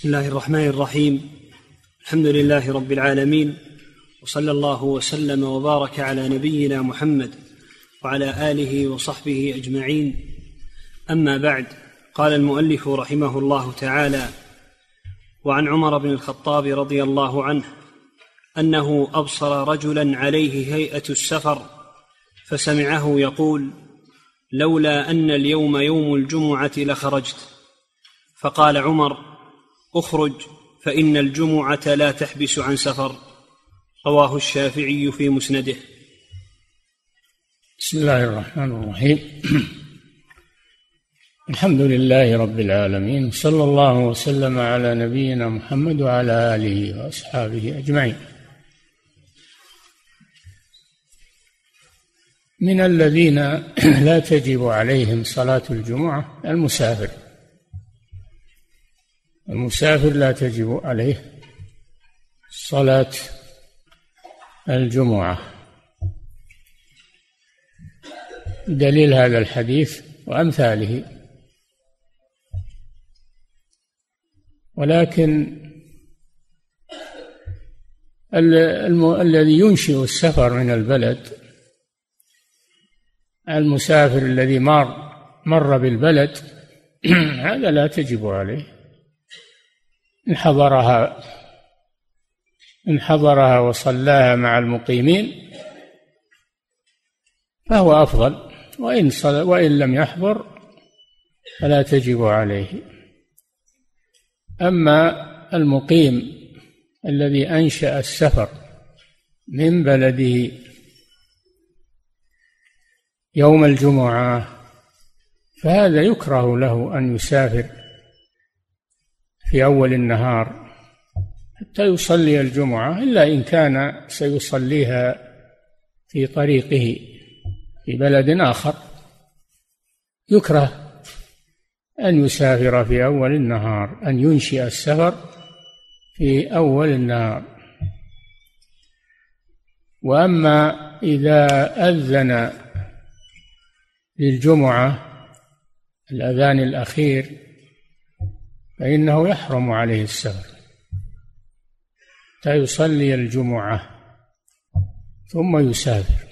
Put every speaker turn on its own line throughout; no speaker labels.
بسم الله الرحمن الرحيم. الحمد لله رب العالمين وصلى الله وسلم وبارك على نبينا محمد وعلى آله وصحبه أجمعين. أما بعد قال المؤلف رحمه الله تعالى وعن عمر بن الخطاب رضي الله عنه أنه أبصر رجلا عليه هيئة السفر فسمعه يقول لولا أن اليوم يوم الجمعة لخرجت. فقال عمر اخرج فإن الجمعة لا تحبس عن سفر. رواه الشافعي في مسنده.
بسم الله الرحمن الرحيم. الحمد لله رب العالمين صلى الله وسلم على نبينا محمد وعلى آله وأصحابه أجمعين. من الذين لا تجب عليهم صلاة الجمعة المسافر. المسافر لا تجب عليه صلاة الجمعة. دليل هذا الحديث وأمثاله. ولكن الذي ينشئ السفر من البلد المسافر الذي مر مر بالبلد هذا لا تجب عليه. إن حضرها إن حضرها وصلاها مع المقيمين فهو أفضل. وإن صل وإن لم يحضر فلا تجب عليه. أما المقيم الذي أنشأ السفر من بلده يوم الجمعة فهذا يكره له أن يسافر. في أول النهار حتى يصلي الجمعة إلا إن كان سيصليها في طريقه في بلد آخر. يكره أن يسافر في أول النهار أن ينشئ السفر في أول النهار. وأما إذا أذن للجمعة الأذان الأخير فإنه يحرم عليه السفر حتى يصلي الجمعة ثم يسافر.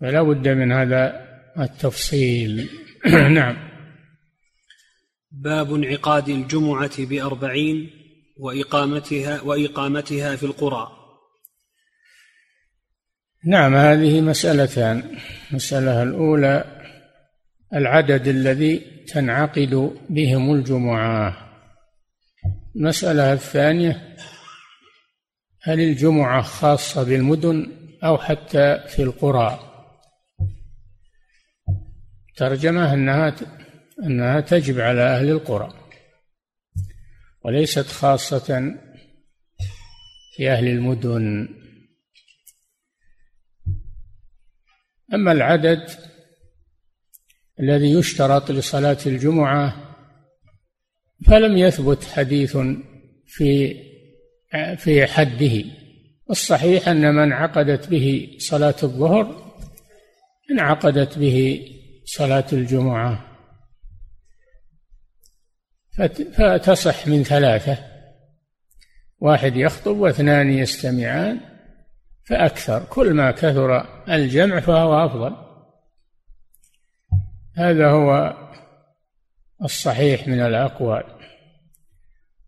فلا بد من هذا التفصيل. نعم.
باب انعقاد الجمعة بأربعين وإقامتها وإقامتها في القرى.
نعم هذه مسألتان. المسألة الأولى العدد الذي تنعقد بهم الجمعة. المسألة الثانية هل الجمعة خاصة بالمدن أو حتى في القرى؟ ترجمة أنها أنها تجب على أهل القرى وليست خاصة في أهل المدن. أما العدد الذي يشترط لصلاة الجمعة فلم يثبت حديث في في حده. الصحيح أن من عقدت به صلاة الظهر انعقدت به صلاة الجمعة. فتصح من ثلاثة. واحد يخطب واثنان يستمعان فأكثر. كل ما كثر الجمع فهو أفضل. هذا هو الصحيح من الأقوال.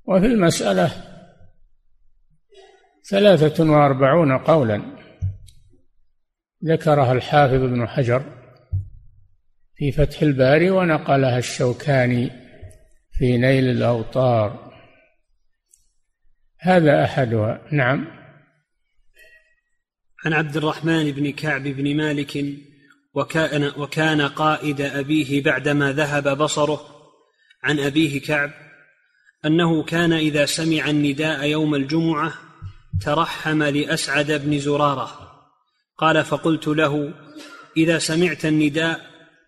وفي المسألة ثلاثة وأربعون قولا ذكرها الحافظ ابن حجر في فتح الباري ونقلها الشوكاني في نيل الأوطار. هذا أحدها. نعم.
عن عبد الرحمن بن كعب بن مالك وكان, وكان قائد أبيه بعدما ذهب بصره عن أبيه كعب أنه كان إذا سمع النداء يوم الجمعة ترحم لأسعد بن زرارة. قال فقلت له إذا سمعت النداء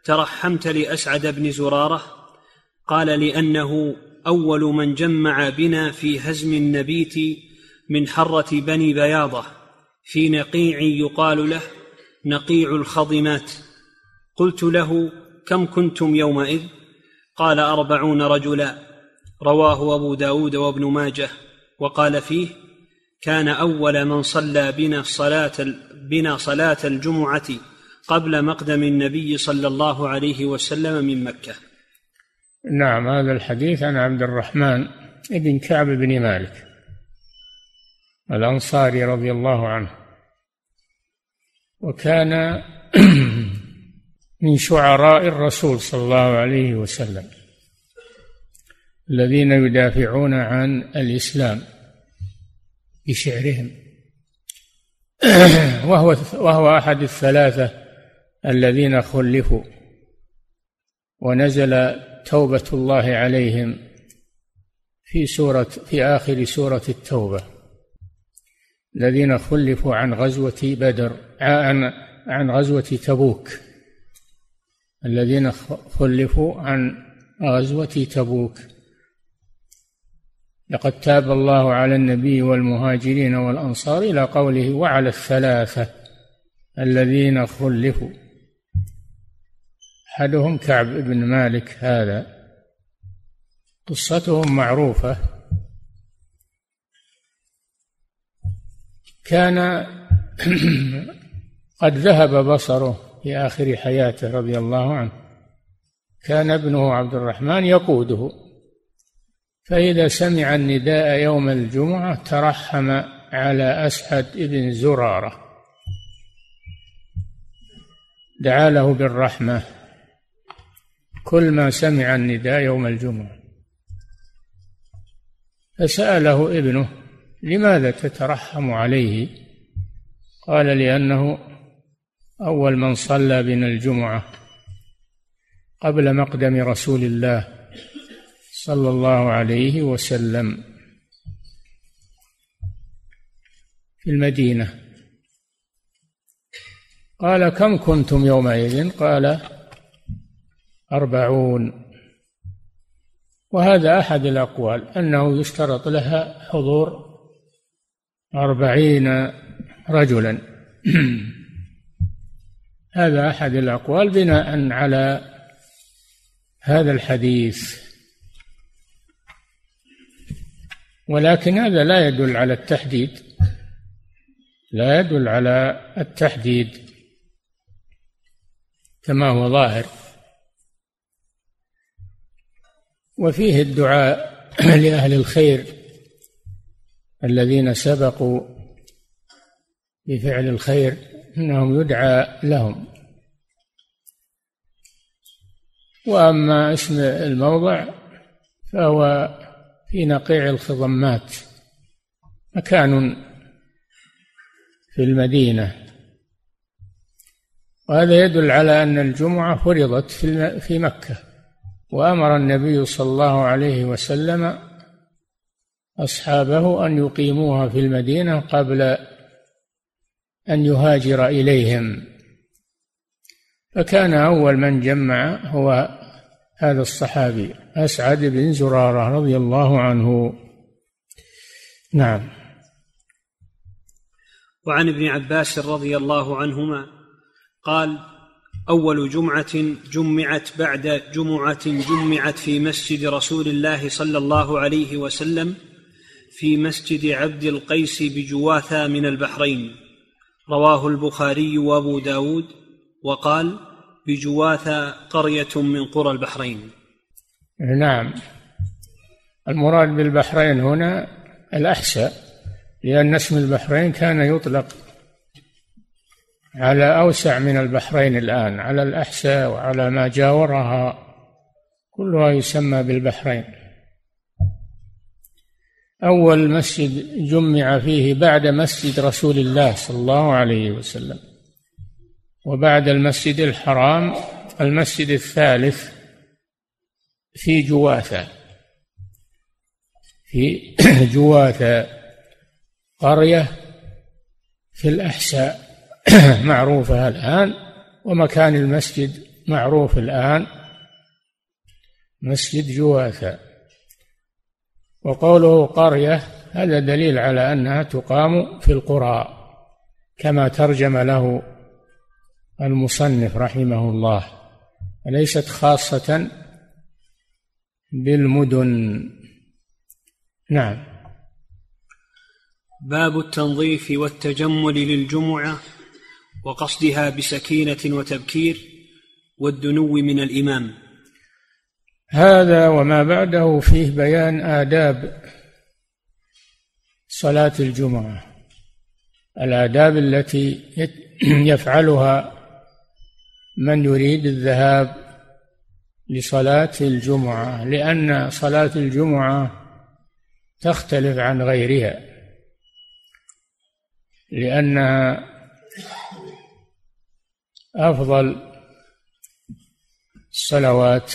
ترحمت لأسعد بن زرارة؟ قال لأنه أول من جمع بنا في هزم النبيت من حرة بني بياضة في نقيع يقال له نقيع الخضمات. قلت له كم كنتم يومئذ؟ قال أربعون رجلا. رواه أبو داود وابن ماجه. وقال فيه كان أول من صلى بنا صلاة بنا صلاة الجمعة قبل مقدم النبي صلى الله عليه وسلم من مكة.
نعم هذا الحديث عن عبد الرحمن بن كعب بن مالك الأنصاري رضي الله عنه. وكان من شعراء الرسول صلى الله عليه وسلم الذين يدافعون عن الإسلام بشعرهم. وهو وهو أحد الثلاثة الذين خلفوا. ونزل توبة الله عليهم في سورة في آخر سورة التوبة. الذين خلفوا عن غزوة بدر عن عن غزوة تبوك. الذين خلفوا عن غزوة تبوك. لقد تاب الله على النبي والمهاجرين والأنصار إلى قوله وعلى الثلاثة الذين خلفوا. أحدهم كعب بن مالك هذا. قصتهم معروفة. كان قد ذهب بصره في آخر حياته رضي الله عنه. كان ابنه عبد الرحمن يقوده. فإذا سمع النداء يوم الجمعة ترحم على أسعد بن زرارة. دعا له بالرحمة. كل ما سمع النداء يوم الجمعة. فسأله ابنه لماذا تترحم عليه؟ قال لأنه أول من صلى بنا الجمعة قبل مقدم رسول الله صلى الله عليه وسلم في المدينة. قال كم كنتم يومئذ؟ قال أربعون. وهذا أحد الأقوال أنه يشترط لها حضور أربعين رجلا. هذا أحد الأقوال بناء على هذا الحديث. ولكن هذا لا يدل على التحديد. لا يدل على التحديد كما هو ظاهر. وفيه الدعاء لأهل الخير. الذين سبقوا بفعل الخير إنهم يدعى لهم. وأما اسم الموضع فهو في نقيع الخضمات مكان في المدينة. وهذا يدل على أن الجمعة فرضت في مكة وأمر النبي صلى الله عليه وسلم أصحابه أن يقيموها في المدينة قبل أن يهاجر إليهم. فكان أول من جمع هو هذا الصحابي أسعد بن زرارة رضي الله عنه. نعم.
وعن ابن عباس رضي الله عنهما قال أول جمعة جمعت بعد جمعة جمعت في مسجد رسول الله صلى الله عليه وسلم في مسجد عبد القيس بجواثة من البحرين. رواه البخاري وابو داود وقال بجواثة قرية من قرى البحرين.
نعم. المراد بالبحرين هنا الأحساء لأن اسم البحرين كان يطلق على أوسع من البحرين الآن على الأحساء وعلى ما جاورها. كلها يسمى بالبحرين. أول مسجد جمع فيه بعد مسجد رسول الله صلى الله عليه وسلم وبعد المسجد الحرام المسجد الثالث في جواثة في جواثة قرية في الأحساء معروفة الآن ومكان المسجد معروف الآن مسجد جواثة وقوله قرية هذا دليل على أنها تقام في القرى كما ترجم له المصنف رحمه الله. ليست خاصة بالمدن. نعم.
باب التنظيف والتجمل للجمعة وقصدها بسكينة وتبكير والدنو من الإمام.
هذا وما بعده فيه بيان آداب صلاة الجمعة. الآداب التي يفعلها من يريد الذهاب لصلاة الجمعة لأن صلاة الجمعة تختلف عن غيرها لأنها أفضل الصلوات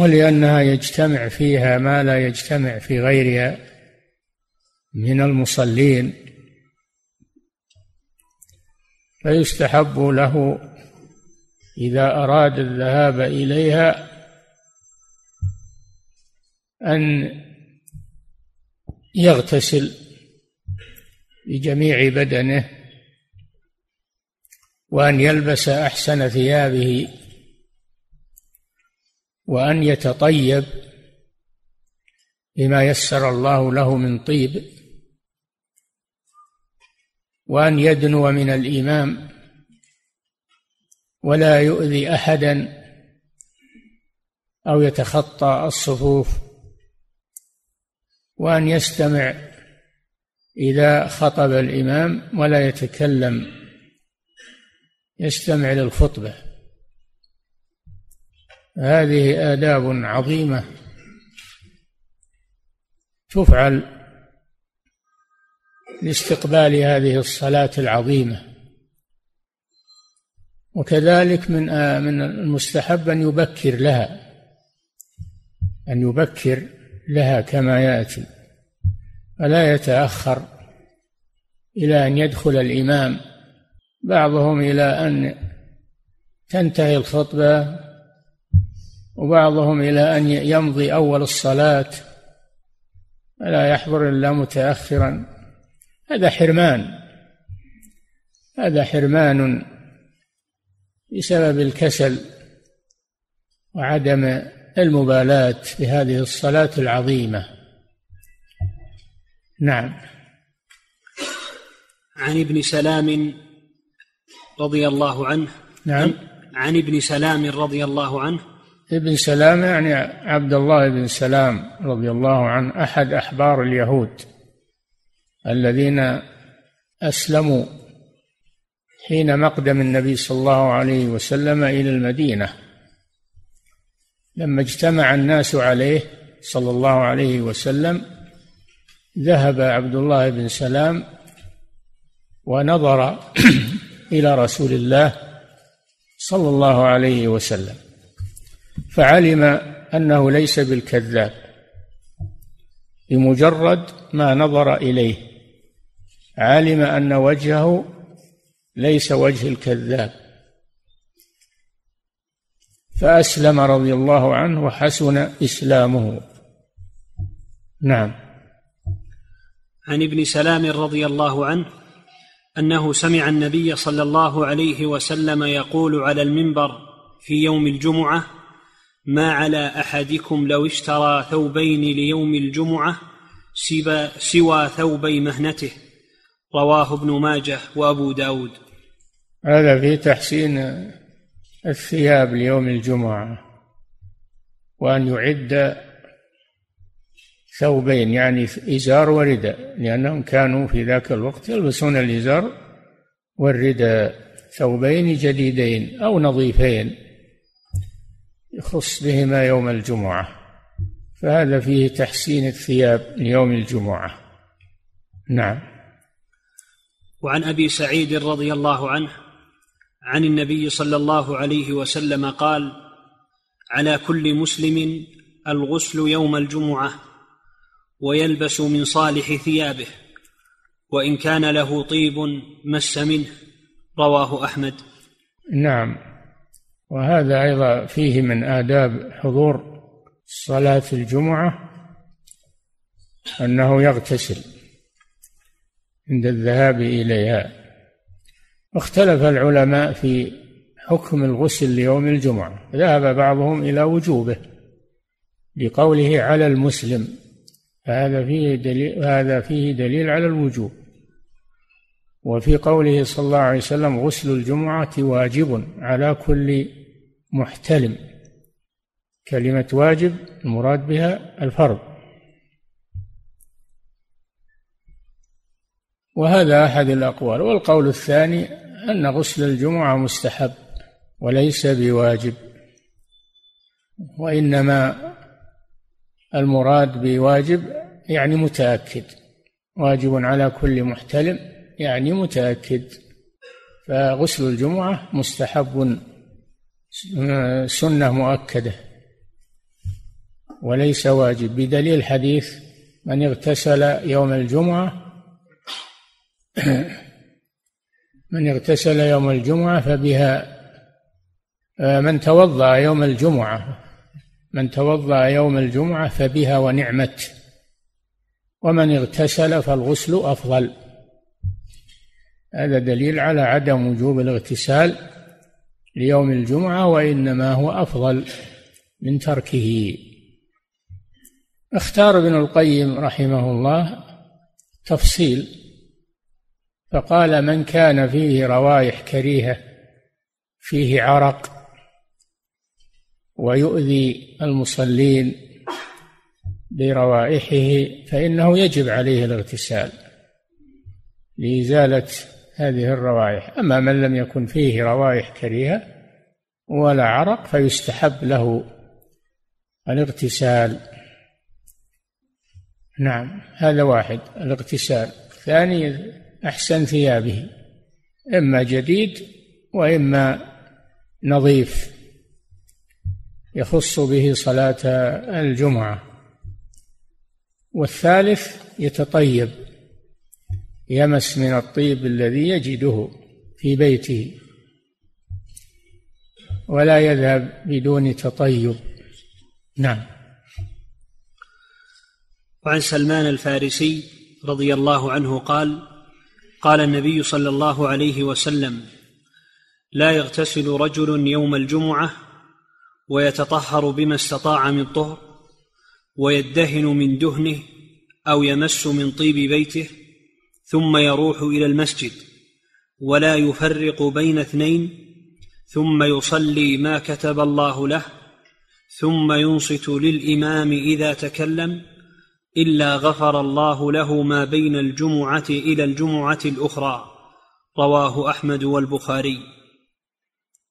ولأنها يجتمع فيها ما لا يجتمع في غيرها من المصلين. فيستحب له إذا أراد الذهاب إليها أن يغتسل بجميع بدنه وأن يلبس أحسن ثيابه وأن يتطيب بما يسر الله له من طيب وأن يدنو من الإمام ولا يؤذي أحدا أو يتخطى الصفوف وأن يستمع إذا خطب الإمام ولا يتكلم يستمع للخطبة. هذه آداب عظيمة تفعل لاستقبال هذه الصلاة العظيمة. وكذلك من من المستحب أن يبكر لها أن يبكر لها كما يأتي. فلا يتأخر إلى أن يدخل الإمام. بعضهم إلى أن تنتهي الخطبة وبعضهم إلى أن يمضي أول الصلاة فلا يحضر إلا متأخرا. هذا حرمان هذا حرمان بسبب الكسل وعدم المبالاة بهذه الصلاة العظيمة. نعم.
عن ابن سلام رضي الله عنه
نعم.
عن ابن سلام رضي الله عنه
ابن سلام يعني عبد الله بن سلام رضي الله عنه أحد أحبار اليهود الذين أسلموا حين مقدم النبي صلى الله عليه وسلم إلى المدينة. لما اجتمع الناس عليه صلى الله عليه وسلم ذهب عبد الله بن سلام ونظر إلى رسول الله صلى الله عليه وسلم. فعلم أنه ليس بالكذاب بمجرد ما نظر إليه. علم أن وجهه ليس وجه الكذاب. فأسلم رضي الله عنه وحسن إسلامه. نعم.
عن ابن سلام رضي الله عنه أنه سمع النبي صلى الله عليه وسلم يقول على المنبر في يوم الجمعة ما على أحدكم لو اشترى ثوبين ليوم الجمعة سوى ثوبي مهنته. رواه ابن ماجه وأبو داود.
هذا في تحسين الثياب ليوم الجمعة وأن يعد ثوبين يعني إزار ورداء لأنهم كانوا في ذاك الوقت يلبسون الإزار والرداء ثوبين جديدين أو نظيفين. يخص بهما يوم الجمعة فهذا فيه تحسين الثياب ليوم الجمعة. نعم.
وعن أبي سعيد رضي الله عنه عن النبي صلى الله عليه وسلم قال على كل مسلم الغسل يوم الجمعة ويلبس من صالح ثيابه وإن كان له طيب مس منه. رواه أحمد.
نعم. وهذا أيضا فيه من آداب حضور صلاة الجمعة أنه يغتسل عند الذهاب إليها. اختلف العلماء في حكم الغسل ليوم الجمعة. ذهب بعضهم إلى وجوبه لقوله على المسلم. هذا فيه دليل هذا فيه دليل على الوجوب. وفي قوله صلى الله عليه وسلم غسل الجمعة واجب على كل محتلم. كلمة واجب المراد بها الفرض. وهذا أحد الأقوال. والقول الثاني أن غسل الجمعة مستحب وليس بواجب وإنما المراد بواجب يعني متأكد. واجب على كل محتلم يعني متأكد. فغسل الجمعة مستحب سنة مؤكدة. وليس واجب. بدليل حديث من اغتسل يوم الجمعة من اغتسل يوم الجمعة فبها من توضأ يوم الجمعة من توضأ يوم الجمعة فبها ونعمت. ومن اغتسل فالغسل أفضل. هذا دليل على عدم وجوب الاغتسال. ليوم الجمعة وإنما هو أفضل من تركه. اختار ابن القيم رحمه الله تفصيل فقال من كان فيه روائح كريهة فيه عرق ويؤذي المصلين بروائحه فإنه يجب عليه الاغتسال لإزالة هذه الروائح. أما من لم يكن فيه روائح كريهة ولا عرق فيستحب له الاغتسال. نعم هذا واحد الاغتسال. ثاني أحسن ثيابه إما جديد وإما نظيف يخص به صلاة الجمعة. والثالث يتطيب. يمس من الطيب الذي يجده في بيته ولا يذهب بدون تطيب. نعم.
وعن سلمان الفارسي رضي الله عنه قال قال النبي صلى الله عليه وسلم لا يغتسل رجل يوم الجمعة ويتطهر بما استطاع من طهر ويدهن من دهنه أو يمس من طيب بيته ثم يروح إلى المسجد ولا يفرق بين اثنين ثم يصلي ما كتب الله له ثم ينصت للإمام إذا تكلم إلا غفر الله له ما بين الجمعة إلى الجمعة الأخرى رواه أحمد والبخاري.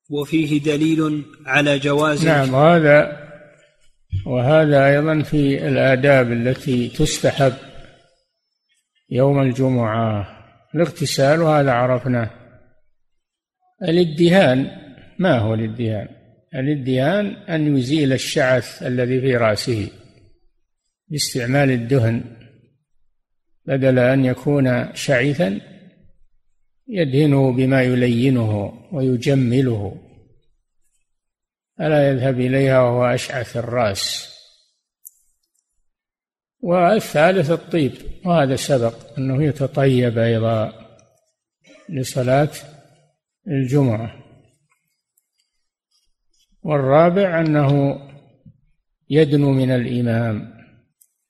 وفيه دليل على جواز
نعم وهذا وهذا أيضا في الآداب التي تستحب. يوم الجمعة. الاغتسال وهذا عرفناه الادهان ما هو الادهان؟ الادهان أن يزيل الشعث الذي في رأسه باستعمال الدهن بدل أن يكون شعثا يدهنه بما يلينه ويجمله. ألا يذهب إليها وهو أشعث الرأس. والثالث الطيب وهذا سبق أنه يتطيب أيضا لصلاة الجمعة. والرابع أنه يدنو من الإمام.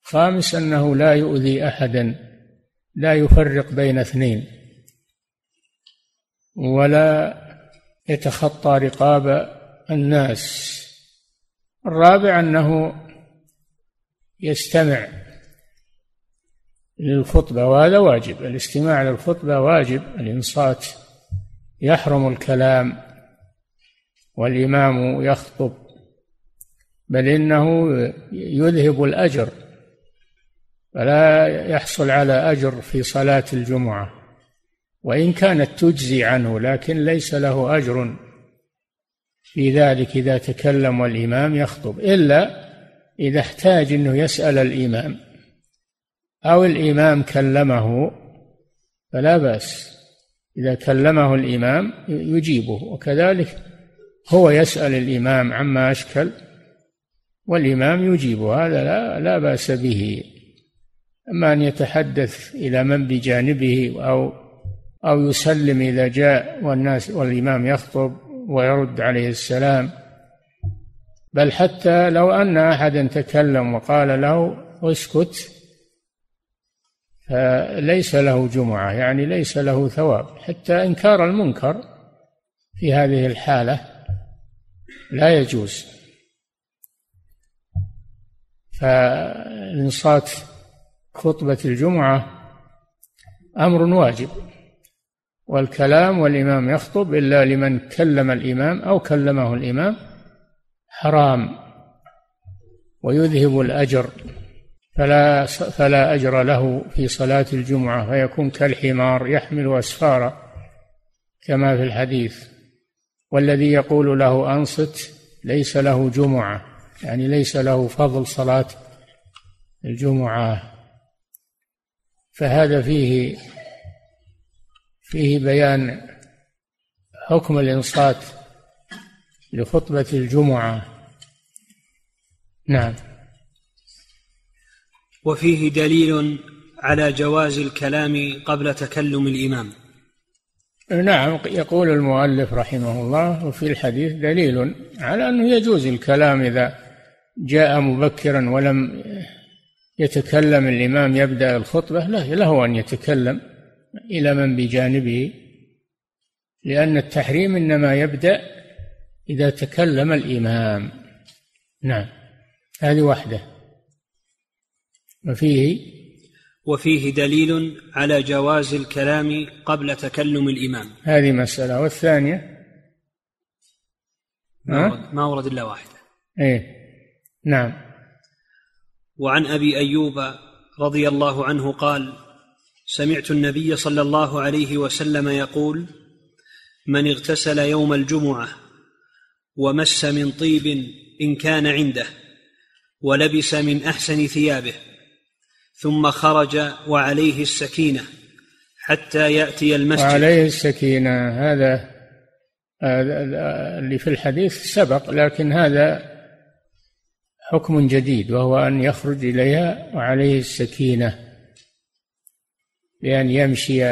خامس أنه لا يؤذي أحدا لا يفرق بين اثنين ولا يتخطى رقاب الناس. الرابع أنه يستمع للخطبة وهذا واجب الاستماع للخطبة واجب الإنصات يحرم الكلام والإمام يخطب بل إنه يذهب الأجر فلا يحصل على أجر في صلاة الجمعة وإن كانت تجزي عنه لكن ليس له أجر في ذلك إذا تكلم والإمام يخطب إلا إذا احتاج أنه يسأل الإمام. أو الإمام كلمه فلا بأس. إذا كلمه الإمام يجيبه. وكذلك هو يسأل الإمام عما أشكل والإمام يجيبه هذا لا لا بأس به. أما أن يتحدث إلى من بجانبه أو أو يسلم إذا جاء والناس والإمام يخطب ويرد عليه السلام. بل حتى لو أن أحدا تكلم وقال له اسكت فليس له جمعة يعني ليس له ثواب حتى إنكار المنكر في هذه الحالة لا يجوز. فإنصات خطبة الجمعة أمر واجب والكلام والإمام يخطب إلا لمن كلم الإمام أو كلمه الإمام حرام ويذهب الأجر فلا فلا أجر له في صلاة الجمعة فيكون كالحمار يحمل أسفارا كما في الحديث. والذي يقول له أنصت ليس له جمعة يعني ليس له فضل صلاة الجمعة. فهذا فيه فيه بيان حكم الإنصات لخطبة الجمعة. نعم.
وفيه دليل على جواز الكلام قبل تكلم الإمام.
نعم يقول المؤلف رحمه الله وفي الحديث دليل على أنه يجوز الكلام إذا جاء مبكرا ولم يتكلم الإمام يبدأ الخطبة له, له أن يتكلم إلى من بجانبه لأن التحريم إنما يبدأ إذا تكلم الإمام. نعم هذه واحدة. وفيه
وفيه دليل على جواز الكلام قبل تكلم الإمام.
هذه مسألة. والثانية؟
ما ورد, ما ورد إلا واحدة.
إيه. نعم.
وعن أبي أيوب رضي الله عنه قال سمعت النبي صلى الله عليه وسلم يقول من اغتسل يوم الجمعة ومس من طيب إن كان عنده ولبس من أحسن ثيابه ثم خرج وعليه السكينة حتى يأتي المسجد.
وعليه السكينة. هذا اللي في الحديث سبق لكن هذا حكم جديد وهو أن يخرج إليها وعليه السكينة بأن يمشي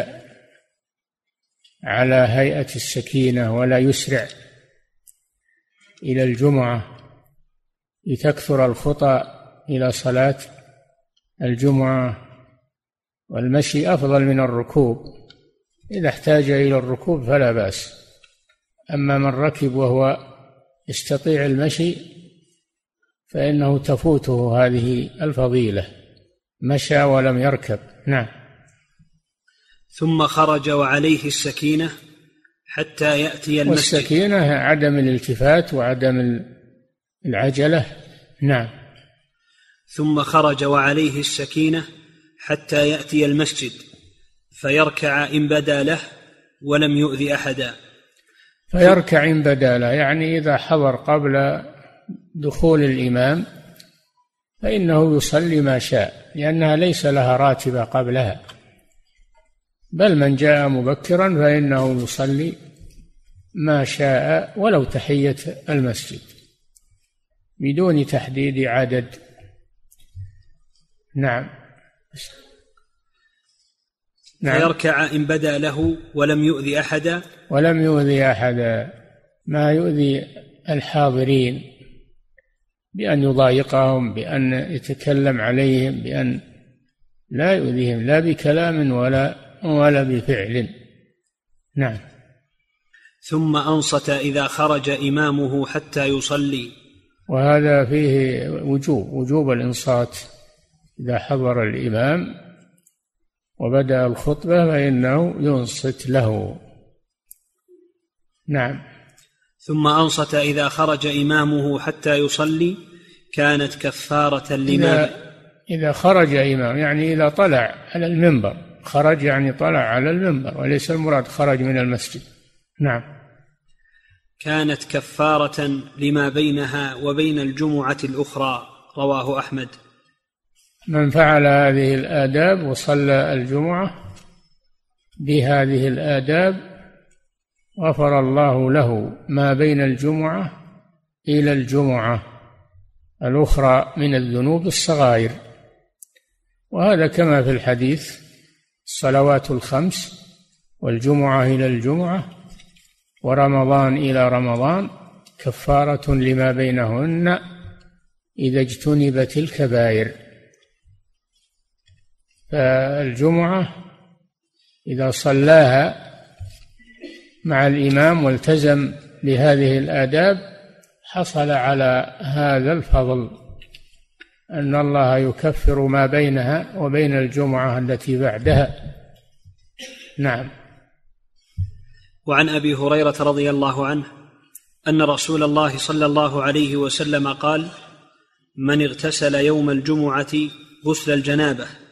على هيئة السكينة ولا يسرع إلى الجمعة لتكثر الخطى إلى صلاة الجمعة والمشي أفضل من الركوب. إذا احتاج إلى الركوب فلا بأس. أما من ركب وهو يستطيع المشي فإنه تفوته هذه الفضيلة. مشى ولم يركب. نعم.
ثم خرج وعليه السكينة حتى يأتي المسجد.
والسكينة عدم الالتفات وعدم العجلة. نعم.
ثم خرج وعليه السكينة حتى يأتي المسجد فيركع إن بدا له ولم يؤذي أحدا.
فيركع إن بدا له يعني إذا حضر قبل دخول الإمام فإنه يصلي ما شاء لأنها ليس لها راتبة قبلها. بل من جاء مبكرا فإنه يصلي ما شاء ولو تحية المسجد بدون تحديد عدد
نعم. نعم. فيركع إن بدا له ولم يؤذي أحدا؟
ولم يؤذي أحدا. ما يؤذي الحاضرين بأن يضايقهم بأن يتكلم عليهم بأن لا يؤذيهم لا بكلام ولا ولا بفعل. نعم.
ثم أنصت إذا خرج إمامه حتى يصلي.
وهذا فيه وجوب وجوب الإنصات. إذا حضر الإمام وبدأ الخطبة فإنه ينصت له. نعم.
ثم أنصت إذا خرج إمامه حتى يصلي كانت كفارة لما
إذا, إذا خرج إمام يعني إذا طلع على المنبر. خرج يعني طلع على المنبر وليس المراد خرج من المسجد. نعم.
كانت كفارة لما بينها وبين الجمعة الأخرى رواه أحمد.
من فعل هذه الآداب وصلى الجمعة بهذه الآداب غفر الله له ما بين الجمعة إلى الجمعة الأخرى من الذنوب الصغائر. وهذا كما في الحديث الصلوات الخمس والجمعة إلى الجمعة ورمضان إلى رمضان كفارة لما بينهن إذا اجتنبت الكبائر. فالجمعة إذا صلاها مع الإمام والتزم بهذه الآداب حصل على هذا الفضل أن الله يكفر ما بينها وبين الجمعة التي بعدها. نعم.
وعن أبي هريرة رضي الله عنه أن رسول الله صلى الله عليه وسلم قال من اغتسل يوم الجمعة غسل الجنابة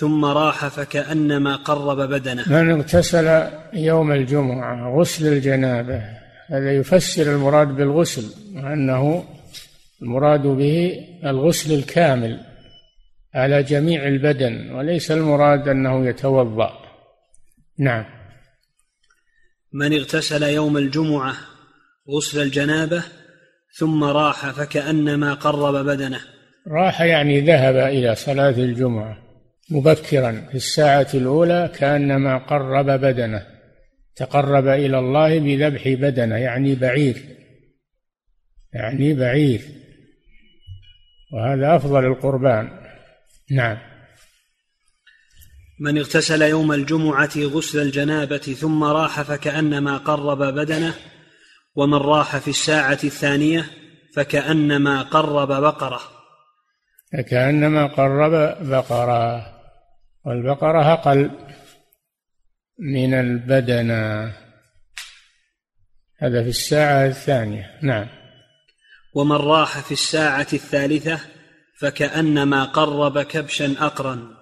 ثم راح فكأنما قرب بدنه.
من اغتسل يوم الجمعة غسل الجنابة هذا يفسر المراد بالغسل وأنه المراد به الغسل الكامل على جميع البدن وليس المراد أنه يتوضأ. نعم.
من اغتسل يوم الجمعة غسل الجنابة ثم راح فكأنما قرب بدنه.
راح يعني ذهب إلى صلاة الجمعة. مبكرا في الساعة الأولى كأنما قرب بدنه تقرب إلى الله بذبح بدنه يعني بعير يعني بعير. وهذا أفضل القربان. نعم.
من اغتسل يوم الجمعة غسل الجنابة ثم راح فكأنما قرب بدنه ومن راح في الساعة الثانية فكأنما قرب بقرة.
فكأنما قرب بقرة. والبقرة أقل من البدنة هذا في الساعة الثانية. نعم.
ومن راح في الساعة الثالثة فكأنما قرب كبشا أقرا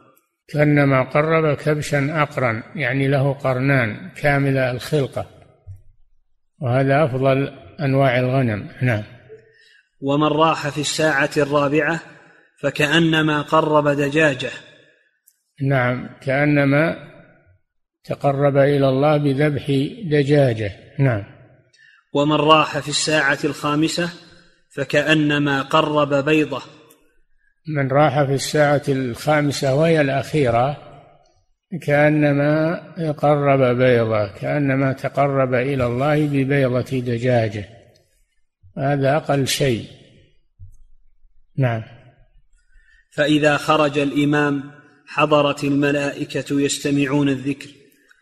كأنما قرب كبشا أقرا يعني له قرنان كامل الخلقة. وهذا أفضل أنواع الغنم. نعم.
ومن راح في الساعة الرابعة فكأنما قرب دجاجة.
نعم كأنما تقرب إلى الله بذبح دجاجة. نعم.
ومن راح في الساعة الخامسة فكأنما قرب بيضة.
من راح في الساعة الخامسة وهي الأخيرة كأنما قرب بيضة كأنما تقرب إلى الله ببيضة دجاجة. هذا أقل شيء. نعم.
فإذا خرج الإمام حضرت الملائكة يستمعون الذكر.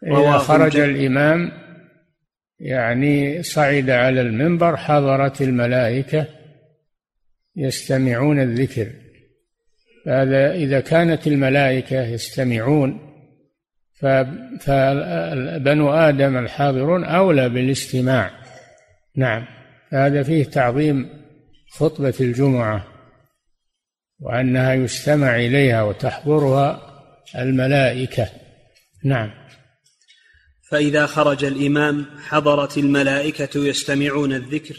إذا خرج الإمام يعني صعد على المنبر حضرت الملائكة يستمعون الذكر. هذا إذا كانت الملائكة يستمعون فبنو آدم الحاضرون أولى بالاستماع. نعم هذا فيه تعظيم خطبة الجمعة. وأنها يستمع إليها وتحضرها الملائكة. نعم.
فإذا خرج الإمام حضرت الملائكة يستمعون الذكر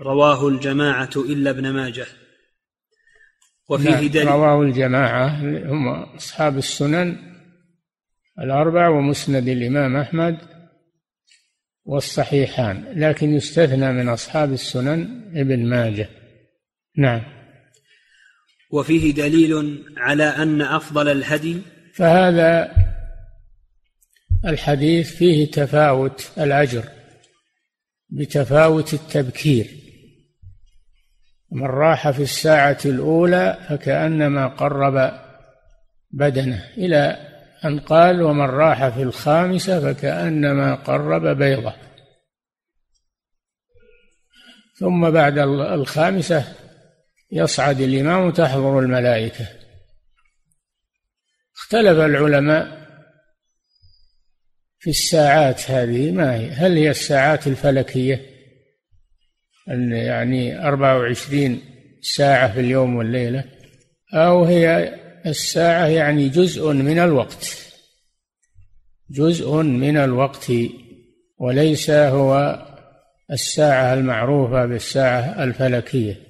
رواه الجماعة إلا ابن ماجه.
وفيه نعم دليل. رواه الجماعة هم أصحاب السنن الأربع ومسند الإمام أحمد والصحيحان لكن يستثنى من أصحاب السنن ابن ماجه. نعم.
وفيه دليل على أن أفضل الهدي
فهذا الحديث فيه تفاوت الأجر بتفاوت التبكير. من راح في الساعة الأولى فكأنما قرب بدنه إلى أن قال ومن راح في الخامسة فكأنما قرب بيضة. ثم بعد الخامسة يصعد الإمام وتحضر الملائكة. اختلف العلماء في الساعات هذه. ما هي؟ هل هي الساعات الفلكية؟ يعني أربعة وعشرين ساعة في اليوم والليلة. أو هي الساعة يعني جزء من الوقت. جزء من الوقت. وليس هو الساعة المعروفة بالساعة الفلكية.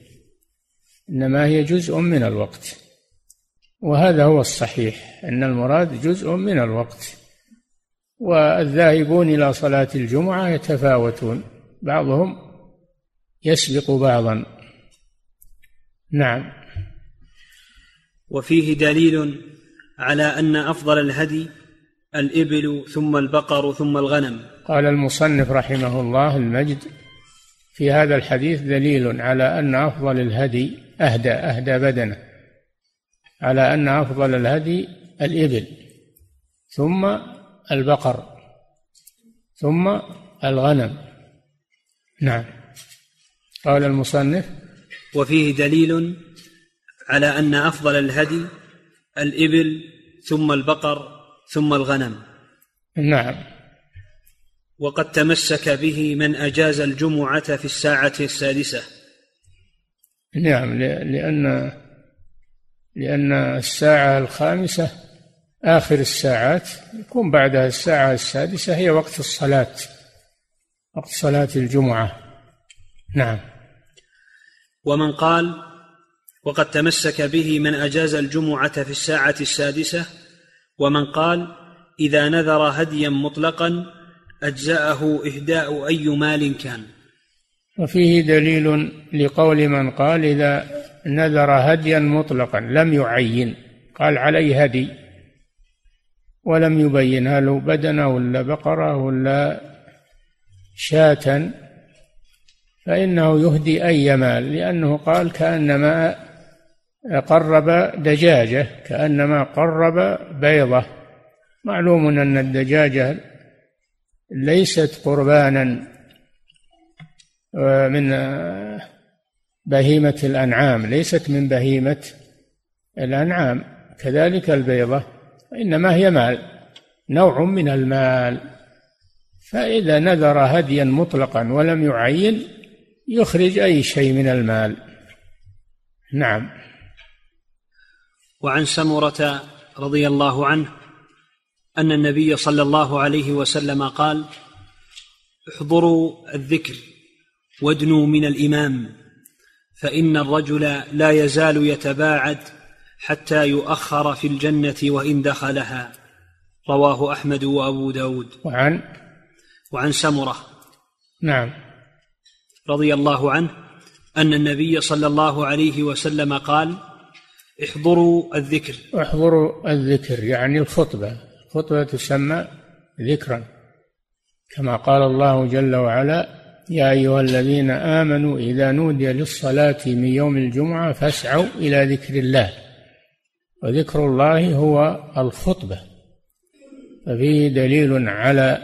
إنما هي جزء من الوقت. وهذا هو الصحيح أن المراد جزء من الوقت. والذاهبون إلى صلاة الجمعة يتفاوتون بعضهم يسبق بعضا. نعم.
وفيه دليل على أن أفضل الهدي الإبل ثم البقر ثم الغنم.
قال المصنف رحمه الله المجد في هذا الحديث دليل على أن أفضل الهدي أهدى أهدى بدنه على أن أفضل الهدي الإبل ثم البقر ثم الغنم. نعم. قال المصنف
وفيه دليل على أن أفضل الهدي الإبل ثم البقر ثم الغنم.
نعم.
وقد تمسك به من أجاز الجمعة في الساعة السادسة.
نعم لأن لأن الساعة الخامسة آخر الساعات يكون بعدها الساعة السادسة هي وقت الصلاة وقت صلاة الجمعة. نعم.
ومن قال وقد تمسك به من أجاز الجمعة في الساعة السادسة. ومن قال إذا نذر هديا مطلقا أجزأه إهداء أي مال كان.
وفيه دليل لقول من قال إذا نذر هديا مطلقا لم يعين قال علي هدي. ولم يبين هل بدنه ولا بقرة ولا شاة؟ فإنه يهدي أي مال لأنه قال كأنما قرب دجاجة كأنما قرب بيضة. معلوم أن الدجاجة ليست قربانا. من بهيمة الأنعام ليست من بهيمة الأنعام. كذلك البيضة إنما هي مال نوع من المال. فإذا نذر هديا مطلقا ولم يعين يخرج أي شيء من المال. نعم.
وعن سمرة رضي الله عنه أن النبي صلى الله عليه وسلم قال احضروا الذكر. وادنوا من الإمام فإن الرجل لا يزال يتباعد حتى يؤخر في الجنة وإن دخلها. رواه أحمد وأبو داود.
وعن؟
وعن سمرة.
نعم.
رضي الله عنه أن النبي صلى الله عليه وسلم قال احضروا الذكر.
احضروا الذكر يعني الخطبة. الخطبة تسمى ذكرا كما قال الله جل وعلا يا أيها الذين آمنوا إذا نودي للصلاة من يوم الجمعة فاسعوا إلى ذكر الله. وذكر الله هو الخطبة. ففيه دليل على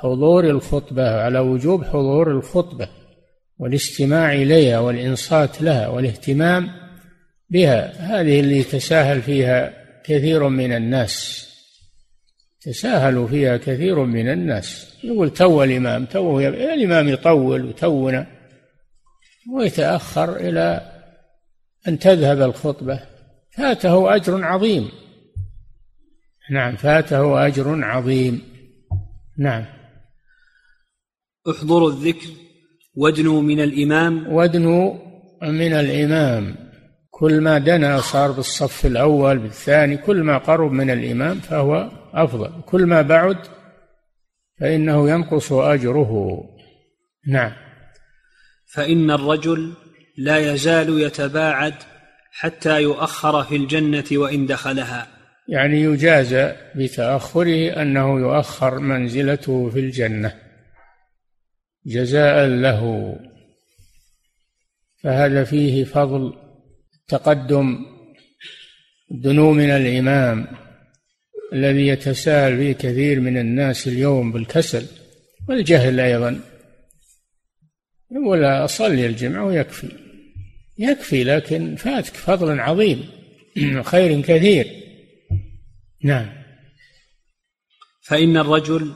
حضور الخطبة على وجوب حضور الخطبة والاستماع إليها والإنصات لها والاهتمام بها هذه اللي يتساهل فيها كثير من الناس. تساهلوا فيها كثير من الناس. يقول تو الإمام تو الإمام يطول وتونا ويتأخر إلى أن تذهب الخطبة. فاته أجر عظيم. نعم فاته أجر عظيم. نعم.
احضروا الذكر وادنوا من الإمام.
وادنوا من الإمام. كل ما دنا صار بالصف الأول بالثاني كل ما قرب من الإمام فهو أفضل. كل ما بعد فإنه ينقص أجره. نعم.
فإن الرجل لا يزال يتباعد حتى يؤخر في الجنة وإن دخلها.
يعني يجازى بتأخره أنه يؤخر منزلته في الجنة جزاء له. فهذا فيه فضل تقدم دنو من الإمام. الذي يتساهل فيه كثير من الناس اليوم بالكسل والجهل أيضا. ولا أصلي الجمعة ويكفي. يكفي لكن فاتك فضل عظيم خير كثير. نعم.
فإن الرجل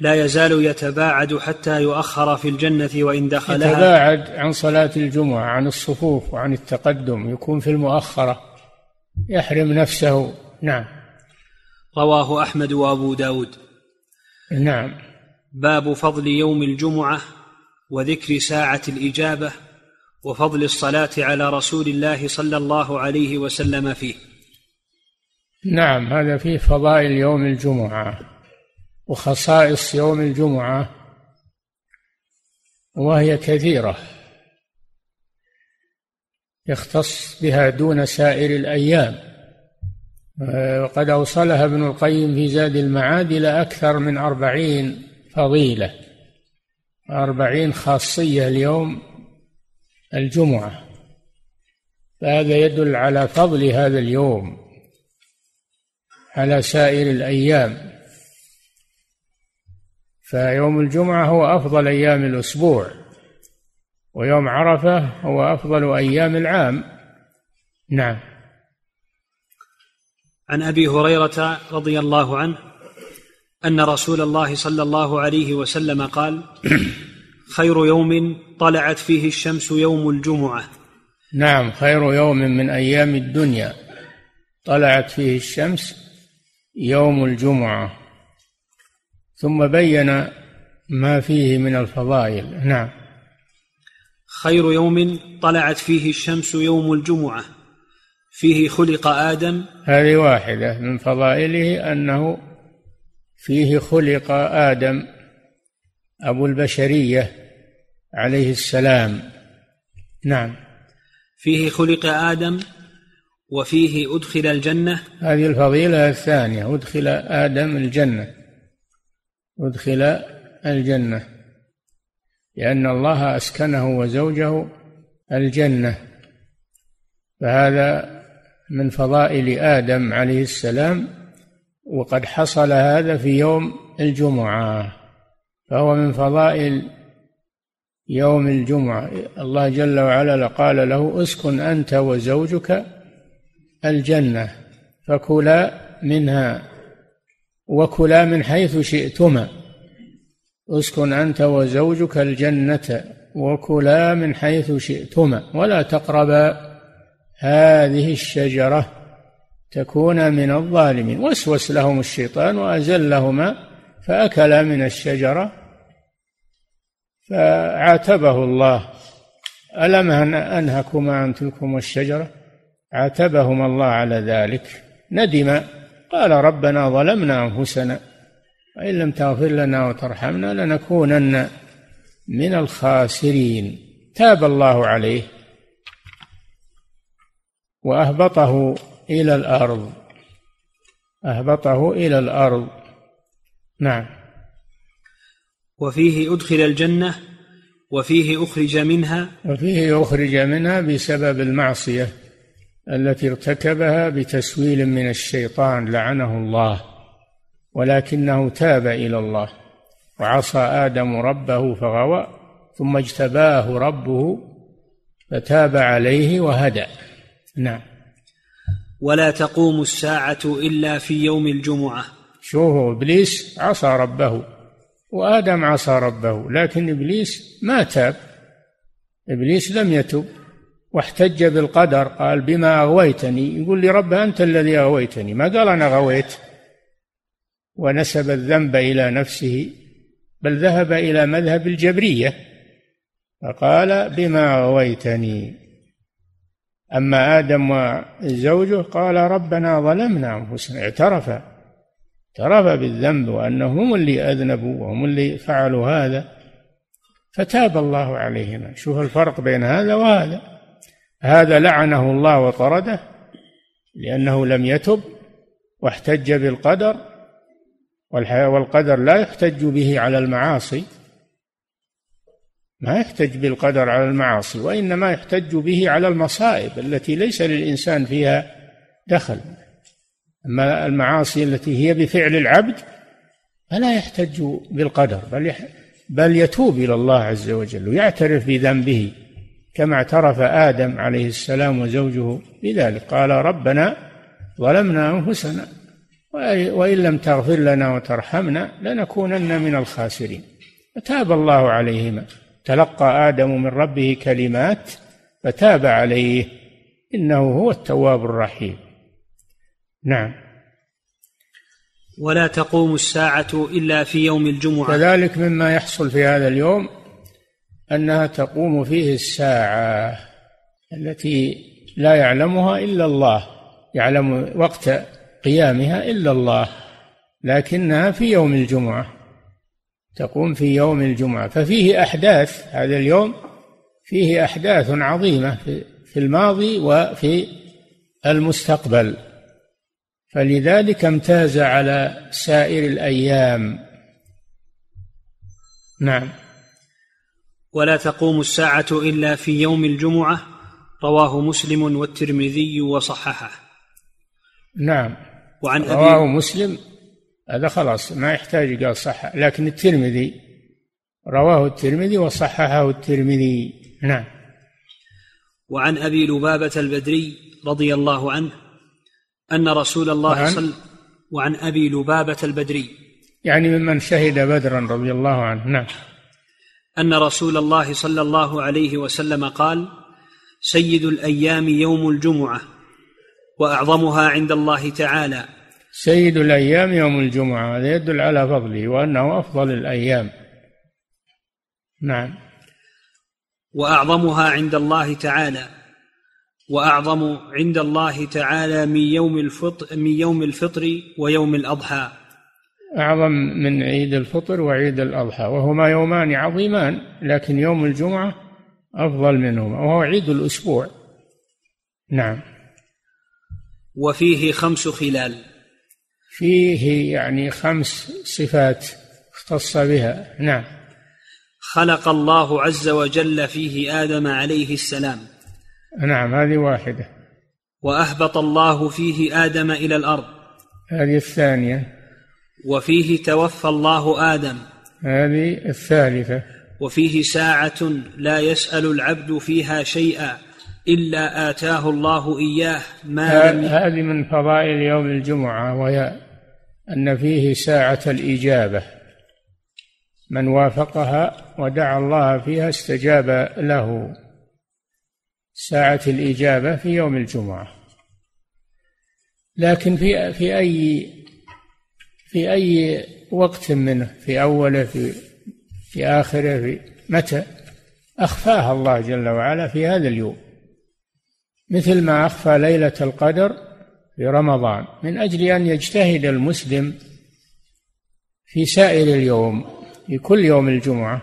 لا يزال يتباعد حتى يؤخر في الجنة وإن دخلها.
يتباعد عن صلاة الجمعة عن الصفوف وعن التقدم يكون في المؤخرة يحرم نفسه. نعم.
رواه أحمد وأبو داود.
نعم.
باب فضل يوم الجمعة وذكر ساعة الإجابة وفضل الصلاة على رسول الله صلى الله عليه وسلم فيه.
نعم هذا فيه فضائل يوم الجمعة وخصائص يوم الجمعة وهي كثيرة. يختص بها دون سائر الأيام. وقد أوصلها ابن القيم في زاد المعاد إلى أكثر من أربعين فضيلة. أربعين خاصية اليوم الجمعة. فهذا يدل على فضل هذا اليوم على سائر الأيام. فيوم الجمعة هو أفضل أيام الأسبوع ويوم عرفة هو أفضل أيام العام. نعم.
عن أبي هريرة رضي الله عنه أن رسول الله صلى الله عليه وسلم قال خير يوم طلعت فيه الشمس يوم الجمعة.
نعم خير يوم من أيام الدنيا طلعت فيه الشمس يوم الجمعة. ثم بين ما فيه من الفضائل. نعم.
خير يوم طلعت فيه الشمس يوم الجمعة. فيه خلق آدم؟
هذه واحدة. من فضائله أنه فيه خلق آدم أبو البشرية عليه السلام. نعم. فيه
خلق آدم وفيه أدخل الجنة؟
هذه الفضيلة الثانية أدخل آدم الجنة. أدخل الجنة لأن الله أسكنه وزوجه الجنة. فهذا من فضائل آدم عليه السلام وقد حصل هذا في يوم الجمعة فهو من فضائل يوم الجمعة. الله جل وعلا قال له اسكن أنت وزوجك الجنة فكلا منها وكلا من حيث شئتما. اسكن أنت وزوجك الجنة وكلا من حيث شئتما ولا تقربا هذه الشجرة تكون من الظالمين. وسوس لهم الشيطان وأزلهما فأكلا من الشجرة فعاتبه الله. ألم أنهكما عن تلكم الشجرة؟ عاتبهما الله على ذلك. ندم. قال ربنا ظلمنا أنفسنا. وإن لم تغفر لنا وترحمنا لنكونن من الخاسرين. تاب الله عليه. وأهبطه إلى الأرض. أهبطه إلى الأرض. نعم.
وفيه أدخل الجنة وفيه أخرج منها.
وفيه أخرج منها بسبب المعصية التي ارتكبها بتسويل من الشيطان لعنه الله ولكنه تاب إلى الله وعصى آدم ربه فغوى ثم اجتباه ربه فتاب عليه وهدى. نعم.
ولا تقوم الساعة إلا في يوم الجمعة.
شوفوا إبليس عصى ربه وآدم عصى ربه لكن إبليس ما تاب. إبليس لم يتب واحتج بالقدر قال بما أغويتني. يقول لي رب أنت الذي أغويتني. ما قال أنا غويت؟ ونسب الذنب إلى نفسه بل ذهب إلى مذهب الجبرية فقال بما أغويتني. أما آدم وزوجه قال ربنا ظلمنا أنفسنا اعترف. اعترف بالذنب وأنهم هم اللي أذنبوا وهم اللي فعلوا هذا. فتاب الله عليهما. شوف الفرق بين هذا وهذا. هذا لعنه الله وطرده لأنه لم يتب واحتج بالقدر والقدر لا يحتج به على المعاصي. ما يحتج بالقدر على المعاصي وإنما يحتج به على المصائب التي ليس للإنسان فيها دخل. أما المعاصي التي هي بفعل العبد فلا يحتج بالقدر بل بل يتوب إلى الله عز وجل ويعترف بذنبه كما اعترف آدم عليه السلام وزوجه بذلك. قال ربنا ظلمنا أنفسنا وإن لم تغفر لنا وترحمنا لنكونن من الخاسرين. فتاب الله عليهما. تلقى آدم من ربه كلمات فتاب عليه إنه هو التواب الرحيم. نعم.
ولا تقوم الساعة إلا في يوم الجمعة.
كذلك مما يحصل في هذا اليوم أنها تقوم فيه الساعة التي لا يعلمها إلا الله يعلم وقت قيامها إلا الله لكنها في يوم الجمعة. تقوم في يوم الجمعة. ففيه أحداث هذا اليوم فيه أحداث عظيمة في الماضي وفي المستقبل. فلذلك امتاز على سائر الأيام. نعم.
ولا تقوم الساعة إلا في يوم الجمعة رواه مسلم والترمذي وصححه.
نعم.
وعن
رواه
أبي
مسلم هذا خلاص ما يحتاج قال صح. لكن الترمذي رواه الترمذي وصححه الترمذي. نعم.
وعن أبي لبابة البدري رضي الله عنه أن رسول الله
وعن؟
صلى وعن أبي لبابة البدري.
يعني ممن شهد بدرا رضي الله عنه. نعم.
أن رسول الله صلى الله عليه وسلم قال سيد الأيام يوم الجمعة وأعظمها عند الله تعالى
سيد الأيام يوم الجمعة هذا يدل على فضله وأنه أفضل الأيام. نعم.
وأعظمها عند الله تعالى وأعظم عند الله تعالى من يوم الفطر من يوم الفطر ويوم الأضحى.
أعظم من عيد الفطر وعيد الأضحى وهما يومان عظيمان لكن يوم الجمعة أفضل منهما وهو عيد الأسبوع. نعم.
وفيه خمس خلال.
فيه يعني خمس صفات اختص بها. نعم.
خلق الله عز وجل فيه آدم عليه السلام.
نعم هذه واحدة.
وأهبط الله فيه آدم إلى الأرض.
هذه الثانية.
وفيه توفى الله آدم.
هذه الثالثة.
وفيه ساعة لا يسأل العبد فيها شيئا إلا آتاه الله إياه ما
هذه من فضائل يوم الجمعة وهي أن فيه ساعة الإجابة. من وافقها ودعا الله فيها استجاب له. ساعة الإجابة في يوم الجمعة. لكن في في أي في أي وقت منه في أوله في في آخره في متى؟ أخفاها الله جل وعلا في هذا اليوم. مثل ما أخفى ليلة القدر في رمضان من أجل أن يجتهد المسلم في سائر اليوم في كل يوم الجمعة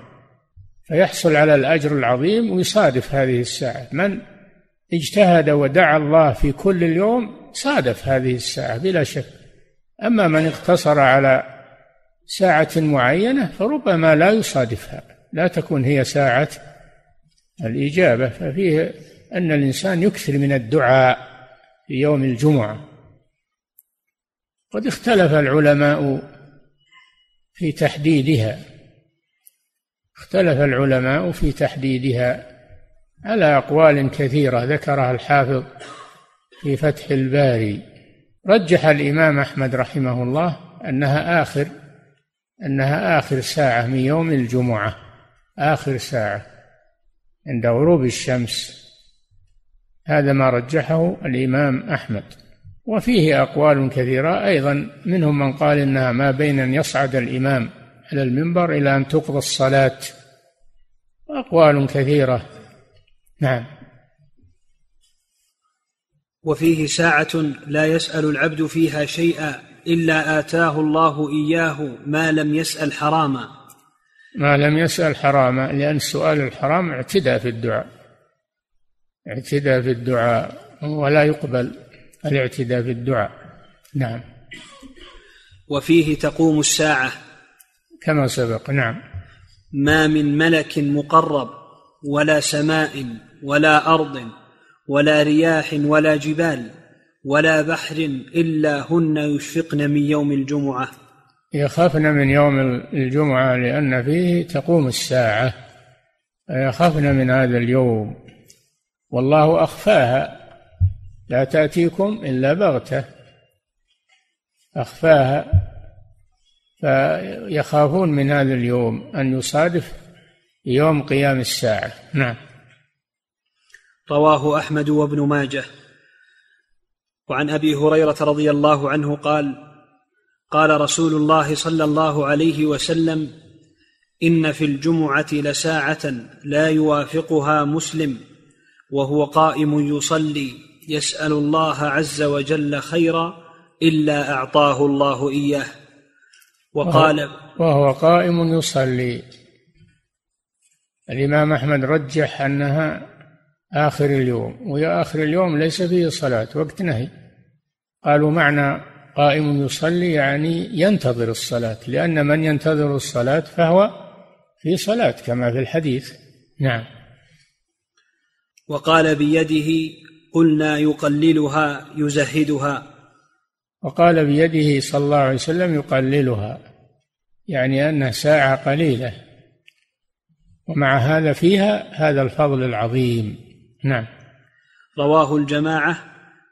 فيحصل على الأجر العظيم ويصادف هذه الساعة. من اجتهد ودعا الله في كل اليوم صادف هذه الساعة بلا شك. أما من اقتصر على ساعة معينة فربما لا يصادفها لا تكون هي ساعة الإجابة. ففيه أن الإنسان يكثر من الدعاء. في يوم الجمعة. قد اختلف العلماء في تحديدها. اختلف العلماء في تحديدها على أقوال كثيرة ذكرها الحافظ في فتح الباري. رجح الإمام أحمد رحمه الله أنها آخر أنها آخر ساعة من يوم الجمعة. آخر ساعة عند غروب الشمس. هذا ما رجحه الإمام أحمد. وفيه أقوال كثيرة. أيضا منهم من قال إنها ما بين أن يصعد الإمام على المنبر إلى أن تقضى الصلاة. أقوال كثيرة. نعم.
وفيه ساعة لا يسأل العبد فيها شيئا إلا آتاه الله إياه ما لم يسأل حراما.
ما لم يسأل حراما لأن سؤال الحرام اعتداء في الدعاء. اعتداء في الدعاء ولا يقبل الاعتداء في الدعاء. نعم.
وفيه تقوم الساعة.
كما سبق نعم.
ما من ملك مقرب ولا سماء ولا أرض ولا رياح ولا جبال ولا بحر إلا هن يشفقن من يوم الجمعة.
يخافن من يوم الجمعة لأن فيه تقوم الساعة. يخافن من هذا اليوم. والله أخفاها. لا تأتيكم إلا بغتة. أخفاها. فيخافون من هذا اليوم أن يصادف يوم قيام الساعة. نعم.
رواه أحمد وابن ماجه. وعن أبي هريرة رضي الله عنه قال قال رسول الله صلى الله عليه وسلم إن في الجمعة لساعة لا يوافقها مسلم. وهو قائم يصلي يسأل الله عز وجل خيرا إلا أعطاه الله إياه. وقال
وهو قائم يصلي. الإمام أحمد رجح أنها آخر اليوم ويا آخر اليوم ليس فيه صلاة وقت نهي. قالوا معنى قائم يصلي يعني ينتظر الصلاة لأن من ينتظر الصلاة فهو في صلاة كما في الحديث. نعم.
وقال بيده قلنا يقللها يزهدها.
وقال بيده صلى الله عليه وسلم يقللها يعني أنها ساعة قليلة. ومع هذا فيها هذا الفضل العظيم. نعم.
رواه الجماعة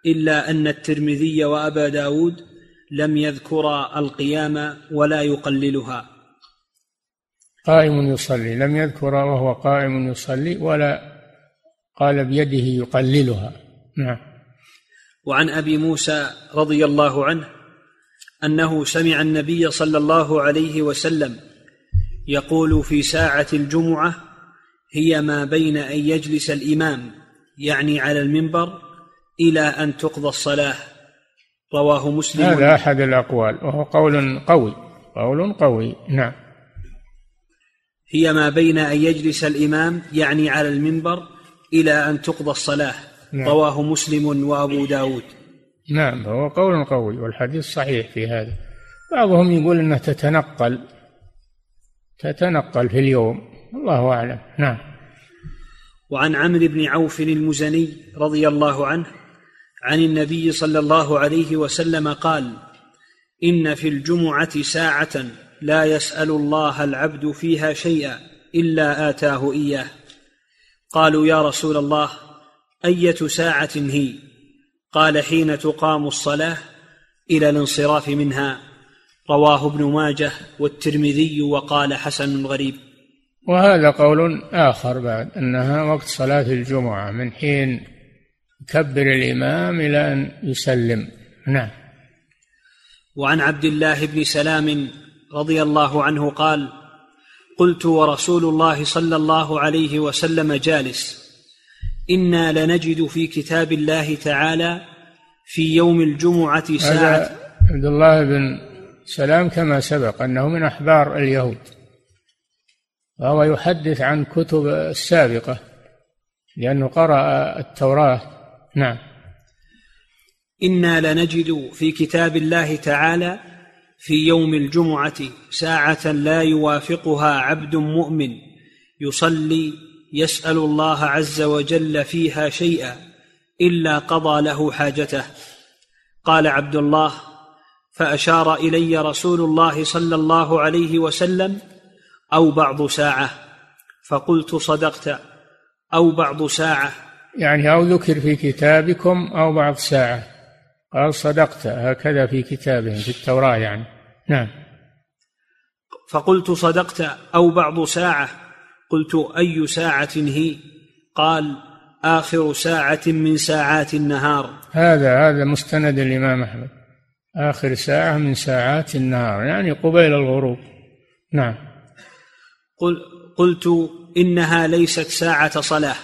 إلا أن الترمذي وأبا داود لم يذكرا القيام ولا يقللها.
قائم يصلي لم يذكر وهو قائم يصلي ولا قال بيده يقللها. نعم.
وعن أبي موسى رضي الله عنه أنه سمع النبي صلى الله عليه وسلم يقول في ساعة الجمعة هي ما بين أن يجلس الإمام يعني على المنبر إلى أن تقضى الصلاة. رواه مسلم.
هذا أحد الأقوال وهو قول قوي قول قوي. نعم.
هي ما بين أن يجلس الإمام يعني على المنبر إلى أن تقضى الصلاة. نعم. رواه مسلم وأبو داود.
نعم هو قول قوي والحديث صحيح في هذا. بعضهم يقول انها تتنقل تتنقل في اليوم. الله أعلم. نعم.
وعن عمرو بن عوف المزني رضي الله عنه عن النبي صلى الله عليه وسلم قال إن في الجمعة ساعة لا يسأل الله العبد فيها شيئا إلا آتاه إياه. قالوا يا رسول الله أية ساعة هي؟ قال حين تقام الصلاة إلى الانصراف منها. رواه ابن ماجه والترمذي وقال حسن غريب.
وهذا قول آخر بعد أنها وقت صلاة الجمعة من حين يكبر الإمام إلى أن يسلم. نعم.
وعن عبد الله بن سلام رضي الله عنه قال قلت ورسول الله صلى الله عليه وسلم جالس. إنا لنجد في كتاب الله تعالى في يوم الجمعة ساعة
عبد الله بن سلام كما سبق أنه من أحبار اليهود. وهو يحدث عن كتب السابقة لأنه قرأ التوراة. نعم.
إنا لنجد في كتاب الله تعالى في يوم الجمعة ساعة لا يوافقها عبد مؤمن يصلي يسأل الله عز وجل فيها شيئا إلا قضى له حاجته. قال عبد الله فأشار إلي رسول الله صلى الله عليه وسلم أو بعض ساعة فقلت صدقت أو بعض ساعة.
يعني أو ذكر في كتابكم أو بعض ساعة. قال صدقت هكذا في كتابهم في التوراة يعني. نعم.
فقلت صدقت أو بعض ساعة. قلت أي ساعة هي؟ قال آخر ساعة من ساعات النهار.
هذا هذا مستند الإمام أحمد. آخر ساعة من ساعات النهار يعني قبيل الغروب. نعم.
قل قلت إنها ليست ساعة صلاة.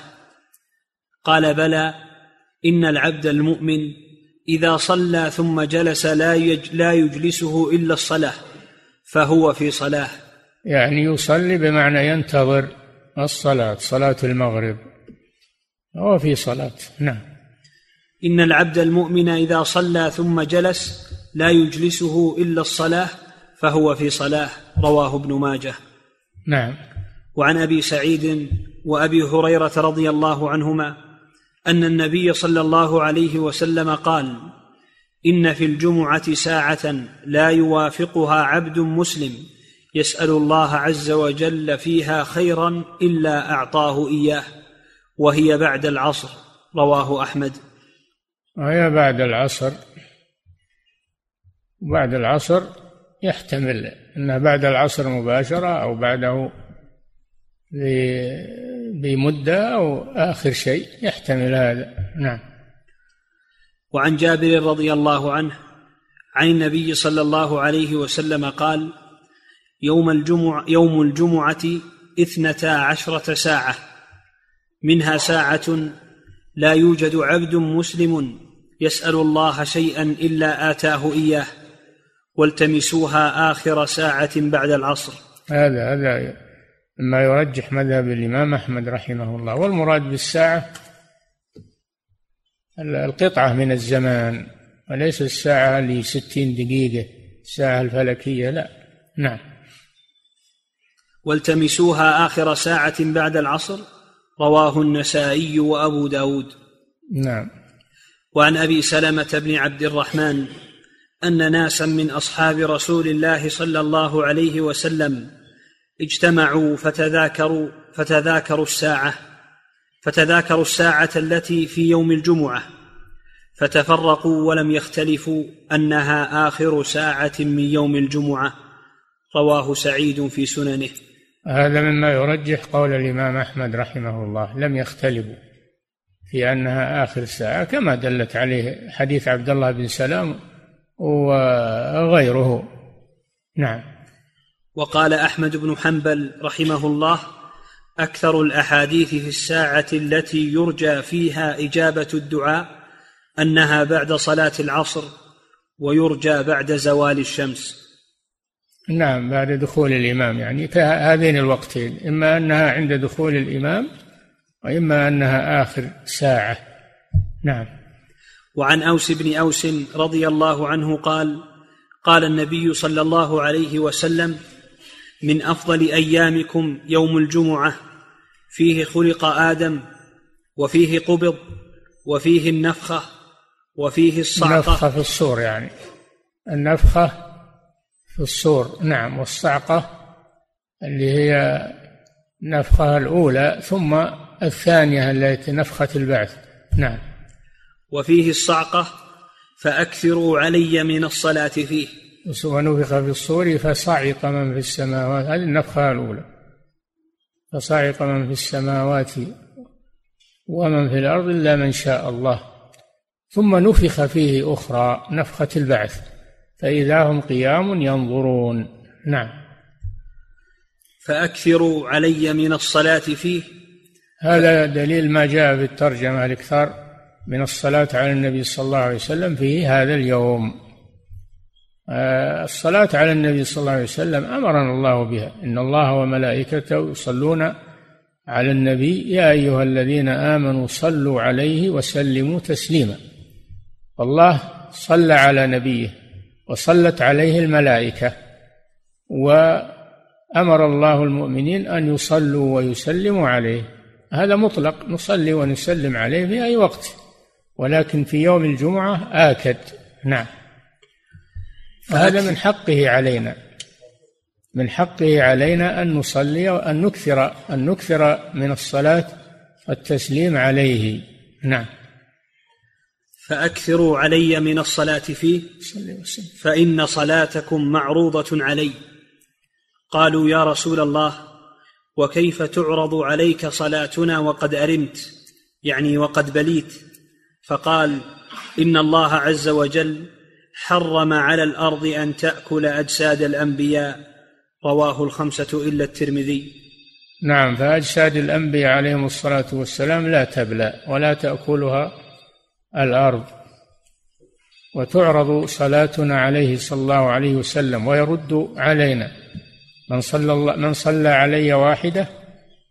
قال بلى إن العبد المؤمن إذا صلى ثم جلس لا لا يجلسه إلا الصلاة فهو في صلاة.
يعني يصلي بمعنى ينتظر الصلاة صلاة المغرب. هو في صلاة نعم.
إن العبد المؤمن إذا صلى ثم جلس لا يجلسه إلا الصلاة فهو في صلاة رواه ابن ماجه.
نعم.
وعن أبي سعيد وأبي هريرة رضي الله عنهما أن النبي صلى الله عليه وسلم قال إن في الجمعة ساعة لا يوافقها عبد مسلم يسأل الله عز وجل فيها خيرا إلا أعطاه إياه وهي بعد العصر رواه أحمد.
وهي بعد العصر بعد العصر يحتمل أنها بعد العصر مباشرة أو بعده بمدة أو آخر شيء يحتمل هذا. نعم.
وعن جابر رضي الله عنه عن النبي صلى الله عليه وسلم قال يوم الجمعة يوم الجمعة اثنتا عشرة ساعة. منها ساعة لا يوجد عبد مسلم يسأل الله شيئا إلا آتاه إياه والتمسوها آخر ساعة بعد العصر.
هذا هذا مما يرجح مذهب الإمام أحمد رحمه الله والمراد بالساعة القطعة من الزمان وليس الساعة لستين دقيقة الساعة الفلكية لا نعم.
والتمسوها آخر ساعة بعد العصر رواه النسائي وأبو داود.
نعم.
وعن أبي سلمة بن عبد الرحمن أن ناسا من أصحاب رسول الله صلى الله عليه وسلم اجتمعوا فتذاكروا فتذاكروا الساعة فتذاكروا الساعة التي في يوم الجمعة فتفرقوا ولم يختلفوا أنها آخر ساعة من يوم الجمعة. رواه سعيد في سننه.
هذا مما يرجح قول الإمام أحمد رحمه الله لم يختلفوا في أنها آخر ساعة كما دلت عليه حديث عبد الله بن سلام وغيره. نعم.
وقال أحمد بن حنبل رحمه الله أكثر الأحاديث في الساعة التي يرجى فيها إجابة الدعاء أنها بعد صلاة العصر ويرجى بعد زوال الشمس.
نعم بعد دخول الإمام يعني هذين الوقتين إما أنها عند دخول الإمام وإما أنها آخر ساعة. نعم.
وعن أوس بن أوس رضي الله عنه قال قال النبي صلى الله عليه وسلم من أفضل أيامكم يوم الجمعة. فيه خلق آدم وفيه قبض وفيه النفخة وفيه الصعقة.
النفخة في الصور يعني. النفخة في الصور نعم والصعقة اللي هي النفخة الأولى ثم الثانية التي نفخة البعث. نعم.
وفيه الصعقة فأكثروا علي من الصلاة فيه.
ونفخ في الصور فصعق من في السماوات هذه النفخة الأولى. فصعق من في السماوات ومن في الأرض إلا من شاء الله. ثم نفخ فيه أخرى نفخة البعث. فإذا هم قيام ينظرون. نعم.
فأكثروا علي من الصلاة فيه.
هذا دليل ما جاء في الترجمة الإكثار من الصلاة على النبي صلى الله عليه وسلم في هذا اليوم. الصلاة على النبي صلى الله عليه وسلم أمرنا الله بها. إن الله وملائكته يصلون على النبي. يا أيها الذين آمنوا صلوا عليه وسلموا تسليما. الله صلى على نبيه وصلت عليه الملائكة. وأمر الله المؤمنين أن يصلوا ويسلموا عليه. هذا مطلق. نصلي ونسلم عليه في أي وقت. ولكن في يوم الجمعة آكد. نعم. فهذا من حقه علينا. من حقه علينا أن نصلي وأن نكثر أن نكثر من الصلاة والتسليم عليه. نعم.
فأكثروا علي من الصلاة فيه. فإن صلاتكم معروضة علي. قالوا يا رسول الله وكيف تعرض عليك صلاتنا وقد أرمت يعني وقد بليت. فقال إن الله عز وجل حرم على الأرض أن تأكل أجساد الأنبياء. رواه الخمسة إلا الترمذي.
نعم فأجساد الأنبياء عليهم الصلاة والسلام لا تبلى ولا تأكلها الأرض. وتعرض صلاتنا عليه صلى الله عليه وسلم ويرد علينا. من صلى الله من صلى علي واحدة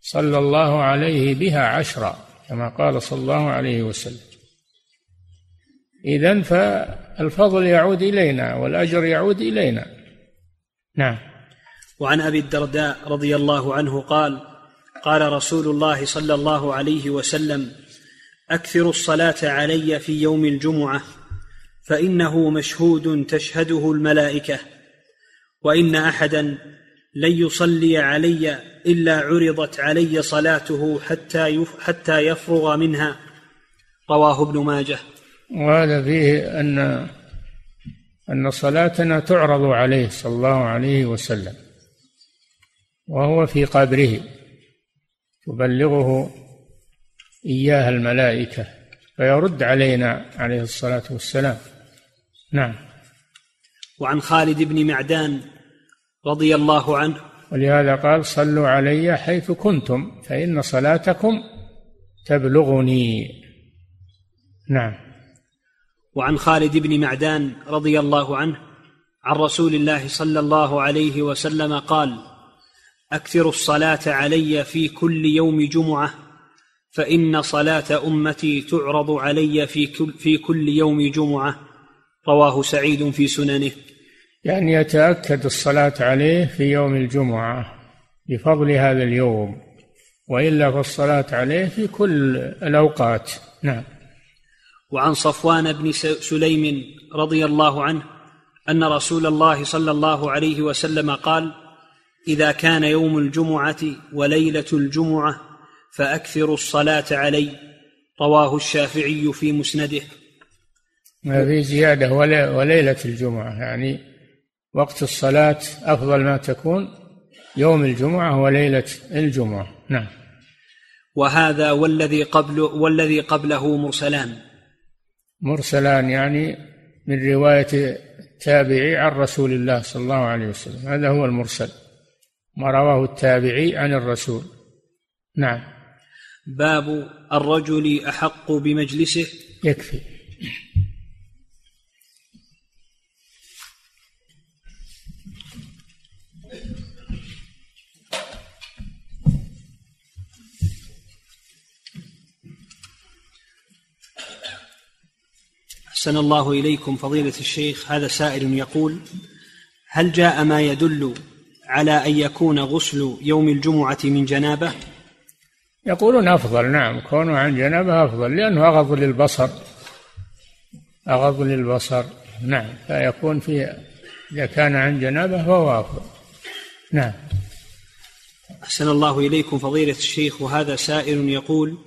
صلى الله عليه بها عشرا كما قال صلى الله عليه وسلم. إذن فالفضل يعود إلينا والأجر يعود إلينا. نعم.
وعن أبي الدرداء رضي الله عنه قال قال رسول الله صلى الله عليه وسلم اكثروا الصلاة علي في يوم الجمعة فإنه مشهود تشهده الملائكة وإن أحدا لن يصلي علي إلا عرضت علي صلاته حتى حتى يفرغ منها. رواه ابن ماجه.
وهذا فيه ان أن صلاتنا تعرض عليه صلى الله عليه وسلم وهو في قبره تبلغه إياها الملائكة فيرد علينا عليه الصلاة والسلام. نعم.
وعن خالد بن معدان رضي الله عنه
ولهذا قال صلوا علي حيث كنتم فإن صلاتكم تبلغني. نعم.
وعن خالد بن معدان رضي الله عنه عن رسول الله صلى الله عليه وسلم قال اكثروا الصلاة علي في كل يوم جمعة فإن صلاة أمتي تعرض علي في كل, في كل يوم جمعة. رواه سعيد في سننه.
يعني يتأكد الصلاة عليه في يوم الجمعة بفضل هذا اليوم وإلا فالصلاة عليه في كل الأوقات. نعم.
وعن صفوان بن سليم رضي الله عنه أن رسول الله صلى الله عليه وسلم قال إذا كان يوم الجمعة وليلة الجمعة فأكثروا الصلاة علي. رواه الشافعي في مسنده.
ما في زيادة وليلة الجمعة يعني وقت الصلاة أفضل ما تكون يوم الجمعة وليلة الجمعة. نعم.
وهذا والذي قبل والذي قبله مرسلان.
مرسلان يعني من رواية التابعي عن رسول الله صلى الله عليه وسلم. هذا هو المرسل. ما رواه التابعي عن الرسول. نعم.
باب الرجل أحق بمجلسه.
يكفي.
أحسن الله إليكم فضيلة الشيخ هذا سائل يقول هل جاء ما يدل على أن يكون غسل يوم الجمعة من جنابة؟
يقولون أفضل نعم كونه عن جنابة أفضل لأنه أغض للبصر أغض للبصر نعم فيكون في إذا كان عن جنابة فهو أفضل نعم.
أحسن الله إليكم فضيلة الشيخ وهذا سائل يقول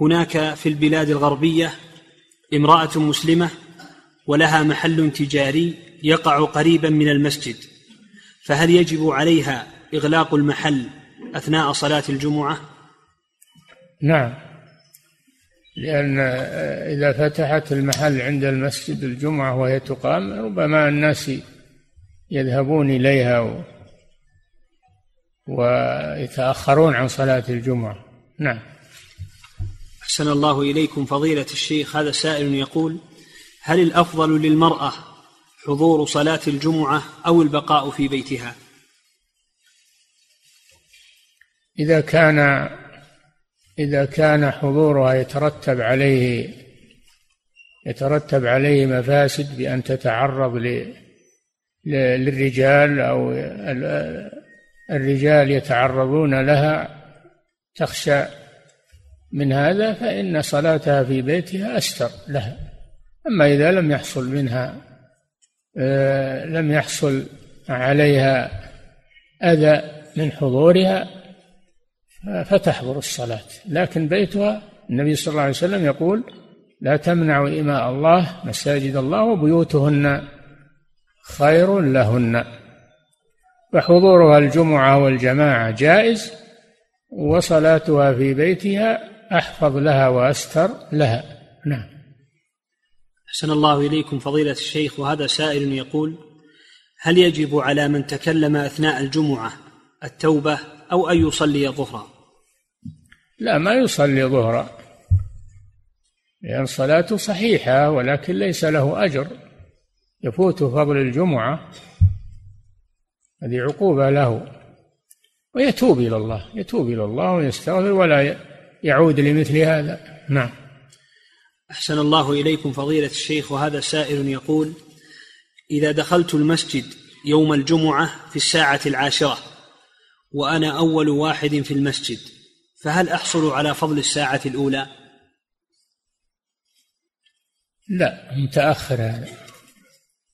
هناك في البلاد الغربية امرأة مسلمة ولها محل تجاري يقع قريبا من المسجد فهل يجب عليها إغلاق المحل أثناء صلاة الجمعة؟
نعم لأن إذا فتحت المحل عند المسجد الجمعة وهي تقام ربما الناس يذهبون إليها و... ويتأخرون عن صلاة الجمعة نعم
أحسن الله إليكم فضيلة الشيخ. هذا سائل يقول هل الأفضل للمرأة حضور صلاة الجمعة أو البقاء في بيتها؟
إذا كان إذا كان حضورها يترتب عليه يترتب عليه مفاسد بأن تتعرض للرجال أو الرجال يتعرضون لها تخشى من هذا فإن صلاتها في بيتها أستر لها. أما إذا لم يحصل منها آه، لم يحصل عليها أذى من حضورها فتحضر الصلاة. لكن بيتها النبي صلى الله عليه وسلم يقول لا تمنعوا إماء الله مساجد الله وبيوتهن خير لهن. فحضورها الجمعة والجماعة جائز وصلاتها في بيتها أحفظ لها وأستر لها. نعم.
أحسن الله إليكم فضيلة الشيخ وهذا سائل يقول هل يجب على من تكلم أثناء الجمعة التوبة أو أن يصلي ظهرا
لا ما يصلي ظهرا لأن صلاته صحيحة ولكن ليس له أجر. يفوت فضل الجمعة هذه عقوبة له. ويتوب إلى الله يتوب إلى الله ويستغفر ولا يعود لمثل هذا. نعم.
أحسن الله إليكم فضيلة الشيخ وهذا سائل يقول إذا دخلت المسجد يوم الجمعة في الساعة العاشرة وأنا أول واحد في المسجد فهل أحصل على فضل الساعة الأولى؟
لا متأخر هذا.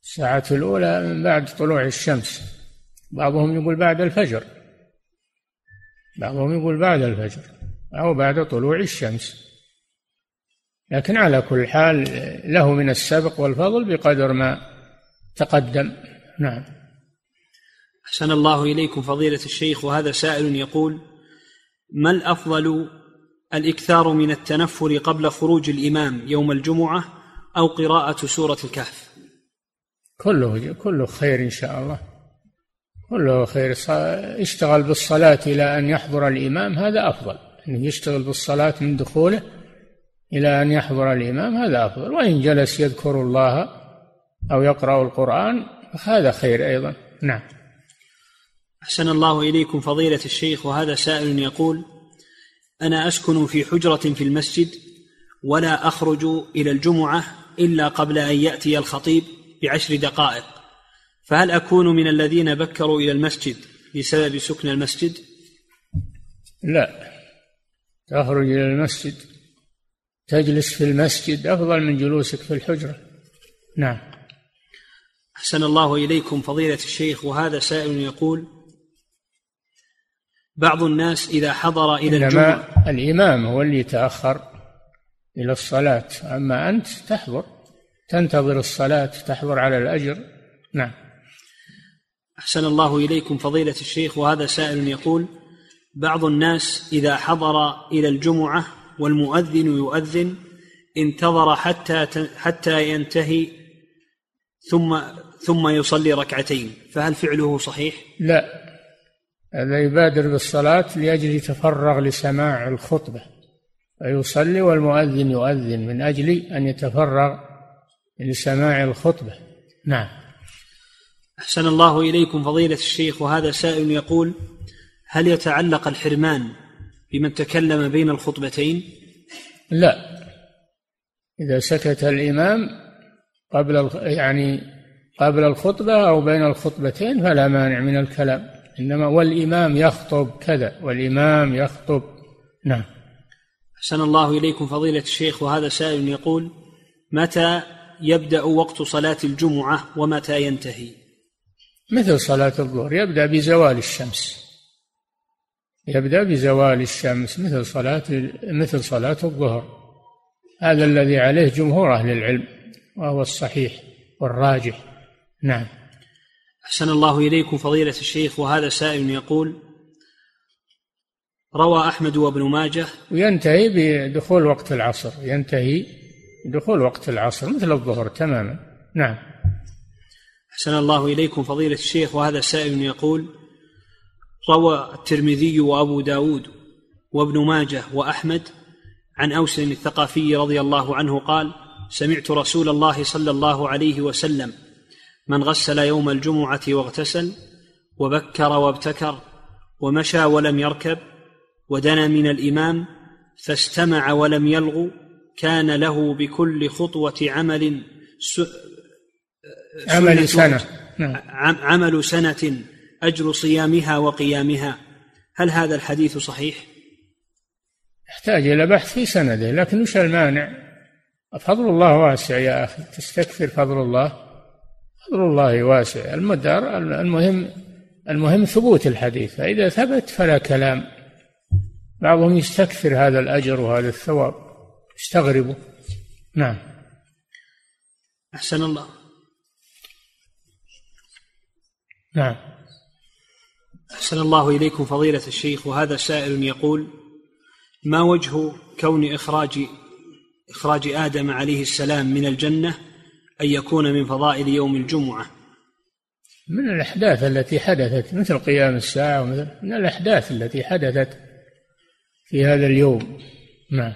الساعة الأولى من بعد طلوع الشمس. بعضهم يقول بعد الفجر. بعضهم يقول بعد الفجر. أو بعد طلوع الشمس. لكن على كل حال له من السبق والفضل بقدر ما تقدم. نعم.
أحسن الله إليكم فضيلة الشيخ وهذا سائل يقول ما الأفضل الإكثار من التنفل قبل خروج الإمام يوم الجمعة أو قراءة سورة الكهف؟
كله كله خير إن شاء الله. كله خير. اشتغل بالصلاة إلى أن يحضر الإمام هذا أفضل. أنه يشتغل بالصلاة من دخوله إلى أن يحضر الإمام هذا أفضل. وإن جلس يذكر الله أو يقرأ القرآن هذا خير أيضا. نعم.
أحسن الله إليكم فضيلة الشيخ وهذا سائل يقول أنا أسكن في حجرة في المسجد ولا أخرج إلى الجمعة إلا قبل أن يأتي الخطيب بعشر دقائق. فهل أكون من الذين بكروا إلى المسجد بسبب سكن المسجد؟
لا. تخرج إلى المسجد. تجلس في المسجد أفضل من جلوسك في الحجرة. نعم.
أحسن الله إليكم فضيلة الشيخ وهذا سائل يقول بعض الناس إذا حضر إلى الجمعة
الإمام هو اللي يتأخر إلى الصلاة أما أنت تحضر تنتظر الصلاة تحضر على الأجر. نعم.
أحسن الله إليكم فضيلة الشيخ وهذا سائل يقول بعض الناس إذا حضر إلى الجمعة والمؤذن يؤذن انتظر حتى حتى ينتهي ثم ثم يصلي ركعتين. فهل فعله صحيح؟
لا. هذا يبادر بالصلاة لأجل يتفرغ لسماع الخطبة. فيصلي والمؤذن يؤذن من أجل أن يتفرغ لسماع الخطبة. نعم.
أحسن الله إليكم فضيلة الشيخ. وهذا سائل يقول هل يتعلق الحرمان بمن تكلم بين الخطبتين؟
لا. إذا سكت الإمام قبل يعني قبل الخطبة أو بين الخطبتين فلا مانع من الكلام. إنما والإمام يخطب كذا والإمام يخطب. نعم.
أحسن الله إليكم فضيلة الشيخ وهذا سائل يقول متى يبدأ وقت صلاة الجمعة ومتى ينتهي؟
مثل صلاة الظهر يبدأ بزوال الشمس. يبدأ بزوال الشمس مثل صلاة مثل صلاة الظهر. هذا الذي عليه جمهور أهل العلم وهو الصحيح والراجح. نعم.
أحسن الله إليكم فضيلة الشيخ وهذا سائل يقول روى أحمد وابن ماجه
وينتهي بدخول وقت العصر ينتهي بدخول وقت العصر مثل الظهر تماما. نعم.
أحسن الله إليكم فضيلة الشيخ وهذا سائل يقول روى الترمذي وأبو داود وابن ماجه وأحمد عن أوس الثقافي رضي الله عنه قال سمعت رسول الله صلى الله عليه وسلم من غسل يوم الجمعة واغتسل وبكر وابتكر ومشى ولم يركب ودنا من الإمام فاستمع ولم يلغو كان له بكل خطوة عمل س...
عمل سنة
نعم. عمل سنة أجر صيامها وقيامها. هل هذا الحديث صحيح؟
يحتاج إلى بحث في سنده لكن وش المانع؟ فضل الله واسع يا أخي. تستكثر فضل الله؟ فضل الله واسع. المدار المهم المهم ثبوت الحديث. فإذا ثبت فلا كلام. بعضهم يستكثر هذا الأجر وهذا الثواب. يستغربه نعم.
أحسن الله.
نعم.
أحسن الله إليكم فضيلة الشيخ وهذا سائل يقول ما وجه كون إخراج إخراج آدم عليه السلام من الجنة أن يكون من فضائل يوم الجمعة؟
من الأحداث التي حدثت مثل قيام الساعة ومثل من الأحداث التي حدثت في هذا اليوم. نعم.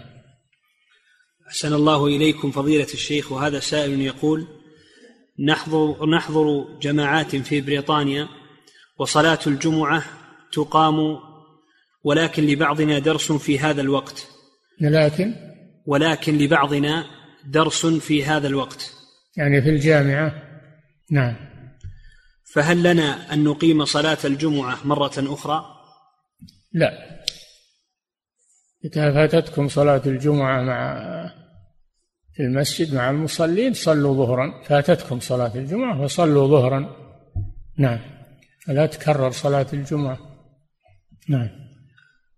أحسن الله إليكم فضيلة الشيخ وهذا سائل يقول نحضر نحضر جماعات في بريطانيا وصلاة الجمعة تقام ولكن لبعضنا درس في هذا الوقت.
لكن؟
ولكن لبعضنا درس في هذا الوقت.
يعني في الجامعة؟ نعم.
فهل لنا أن نقيم صلاة الجمعة مرة أخرى؟
لا. إذا فاتتكم صلاة الجمعة مع في المسجد مع المصلين صلوا ظهرا. فاتتكم صلاة الجمعة فصلوا ظهرا. نعم. فلا تكرر صلاة الجمعة. نعم.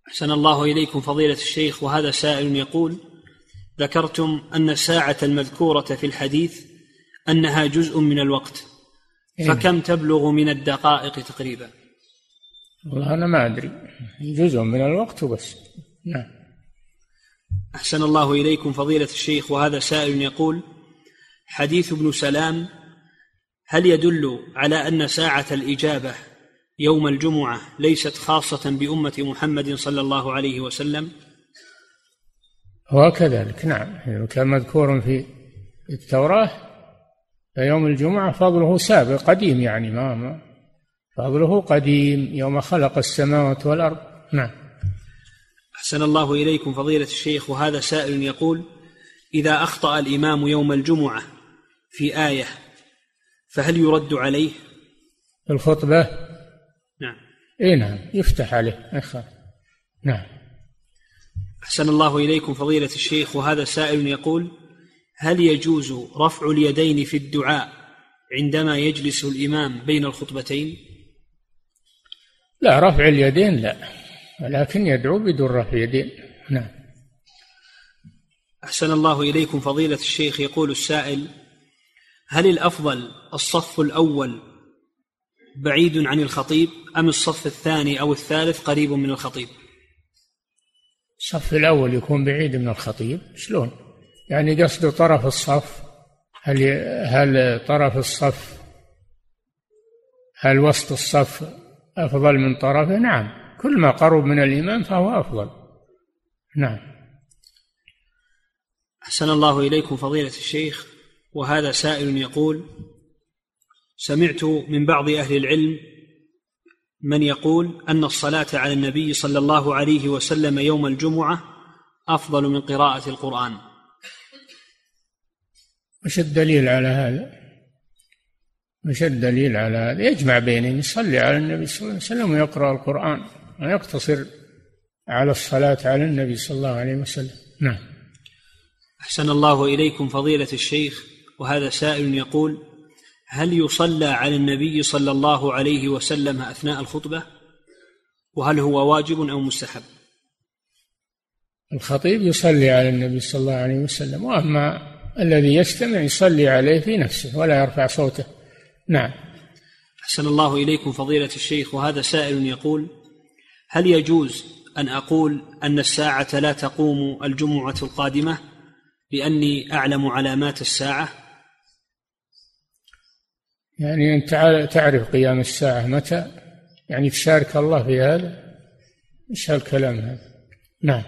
أحسن الله إليكم فضيلة الشيخ وهذا سائل يقول ذكرتم أن الساعة المذكورة في الحديث أنها جزء من الوقت إيه. فكم تبلغ من الدقائق تقريبا؟
والله أنا ما أدري. جزء من الوقت وبس. نعم.
أحسن الله إليكم فضيلة الشيخ وهذا سائل يقول حديث ابن سلام هل يدل على أن ساعة الإجابة يوم الجمعة ليست خاصة بأمة محمد صلى الله عليه وسلم؟
هو كذلك نعم كان مذكور في التوراة فيوم الجمعة فضله سابق قديم يعني ما, فضله قديم يوم خلق السماوات والأرض. نعم.
أحسن الله إليكم فضيلة الشيخ وهذا سائل يقول إذا أخطأ الإمام يوم الجمعة في آية فهل يرد عليه؟
الخطبة؟
نعم.
اي نعم. يفتح عليه. نعم.
أحسن الله إليكم فضيلة الشيخ وهذا سائل يقول هل يجوز رفع اليدين في الدعاء عندما يجلس الإمام بين الخطبتين؟
لا رفع اليدين لا ولكن يدعو بدون رفع يدين نعم.
أحسن الله إليكم فضيلة الشيخ يقول السائل هل الأفضل الصف الأول بعيد عن الخطيب أم الصف الثاني أو الثالث قريب من الخطيب؟
الصف الأول يكون بعيد من الخطيب شلون؟ يعني قصد طرف الصف هل هل طرف الصف هل وسط الصف أفضل من طرفه؟ نعم كل ما قرب من الإمام فهو أفضل. نعم.
أحسن الله إليكم فضيلة الشيخ وهذا سائل يقول سمعت من بعض أهل العلم من يقول أن الصلاة على النبي صلى الله عليه وسلم يوم الجمعة أفضل من قراءة القرآن
وش الدليل على هذا؟ وش الدليل على هذا؟ يجمع بينهم يصلي على النبي صلى الله عليه وسلم ويقرأ القرآن ويقتصر على الصلاة على النبي صلى الله عليه وسلم نعم
أحسن الله إليكم فضيلة الشيخ وهذا سائل يقول هل يصلى على النبي صلى الله عليه وسلم أثناء الخطبة؟ وهل هو واجب أو مستحب؟
الخطيب يصلي على النبي صلى الله عليه وسلم وأما الذي يستمع يصلي عليه في نفسه ولا يرفع صوته. نعم.
أحسن الله إليكم فضيلة الشيخ وهذا سائل يقول هل يجوز أن أقول أن الساعة لا تقوم الجمعة القادمة؟ لأني أعلم علامات الساعة.
يعني أنت تعرف قيام الساعة متى؟ يعني تشارك الله في هذا؟ إيش هالكلام هذا؟ نعم.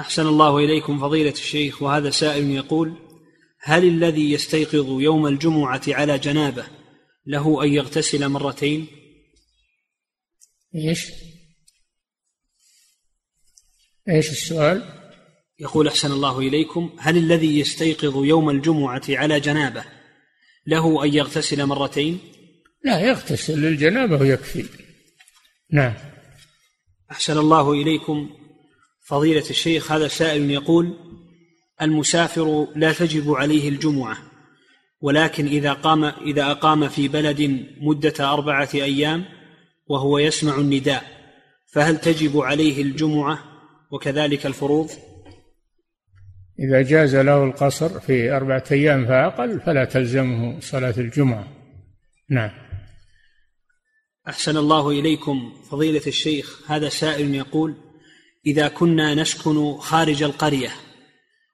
أحسن الله إليكم فضيلة الشيخ وهذا سائل يقول هل الذي يستيقظ يوم الجمعة على جنابه له أن يغتسل مرتين؟
إيش؟ إيش السؤال؟
يقول أحسن الله إليكم هل الذي يستيقظ يوم الجمعة على جنابه له أن يغتسل مرتين؟
لا يغتسل للجنابة ويكفي. نعم.
أحسن الله إليكم. فضيلة الشيخ هذا سائل يقول المسافر لا تجب عليه الجمعة ولكن إذا قام إذا أقام في بلد مدة أربعة أيام وهو يسمع النداء فهل تجب عليه الجمعة وكذلك الفروض؟
إذا جاز له القصر في أربعة أيام فأقل فلا تلزمه صلاة الجمعة. نعم.
أحسن الله إليكم فضيلة الشيخ هذا سائل يقول إذا كنا نسكن خارج القرية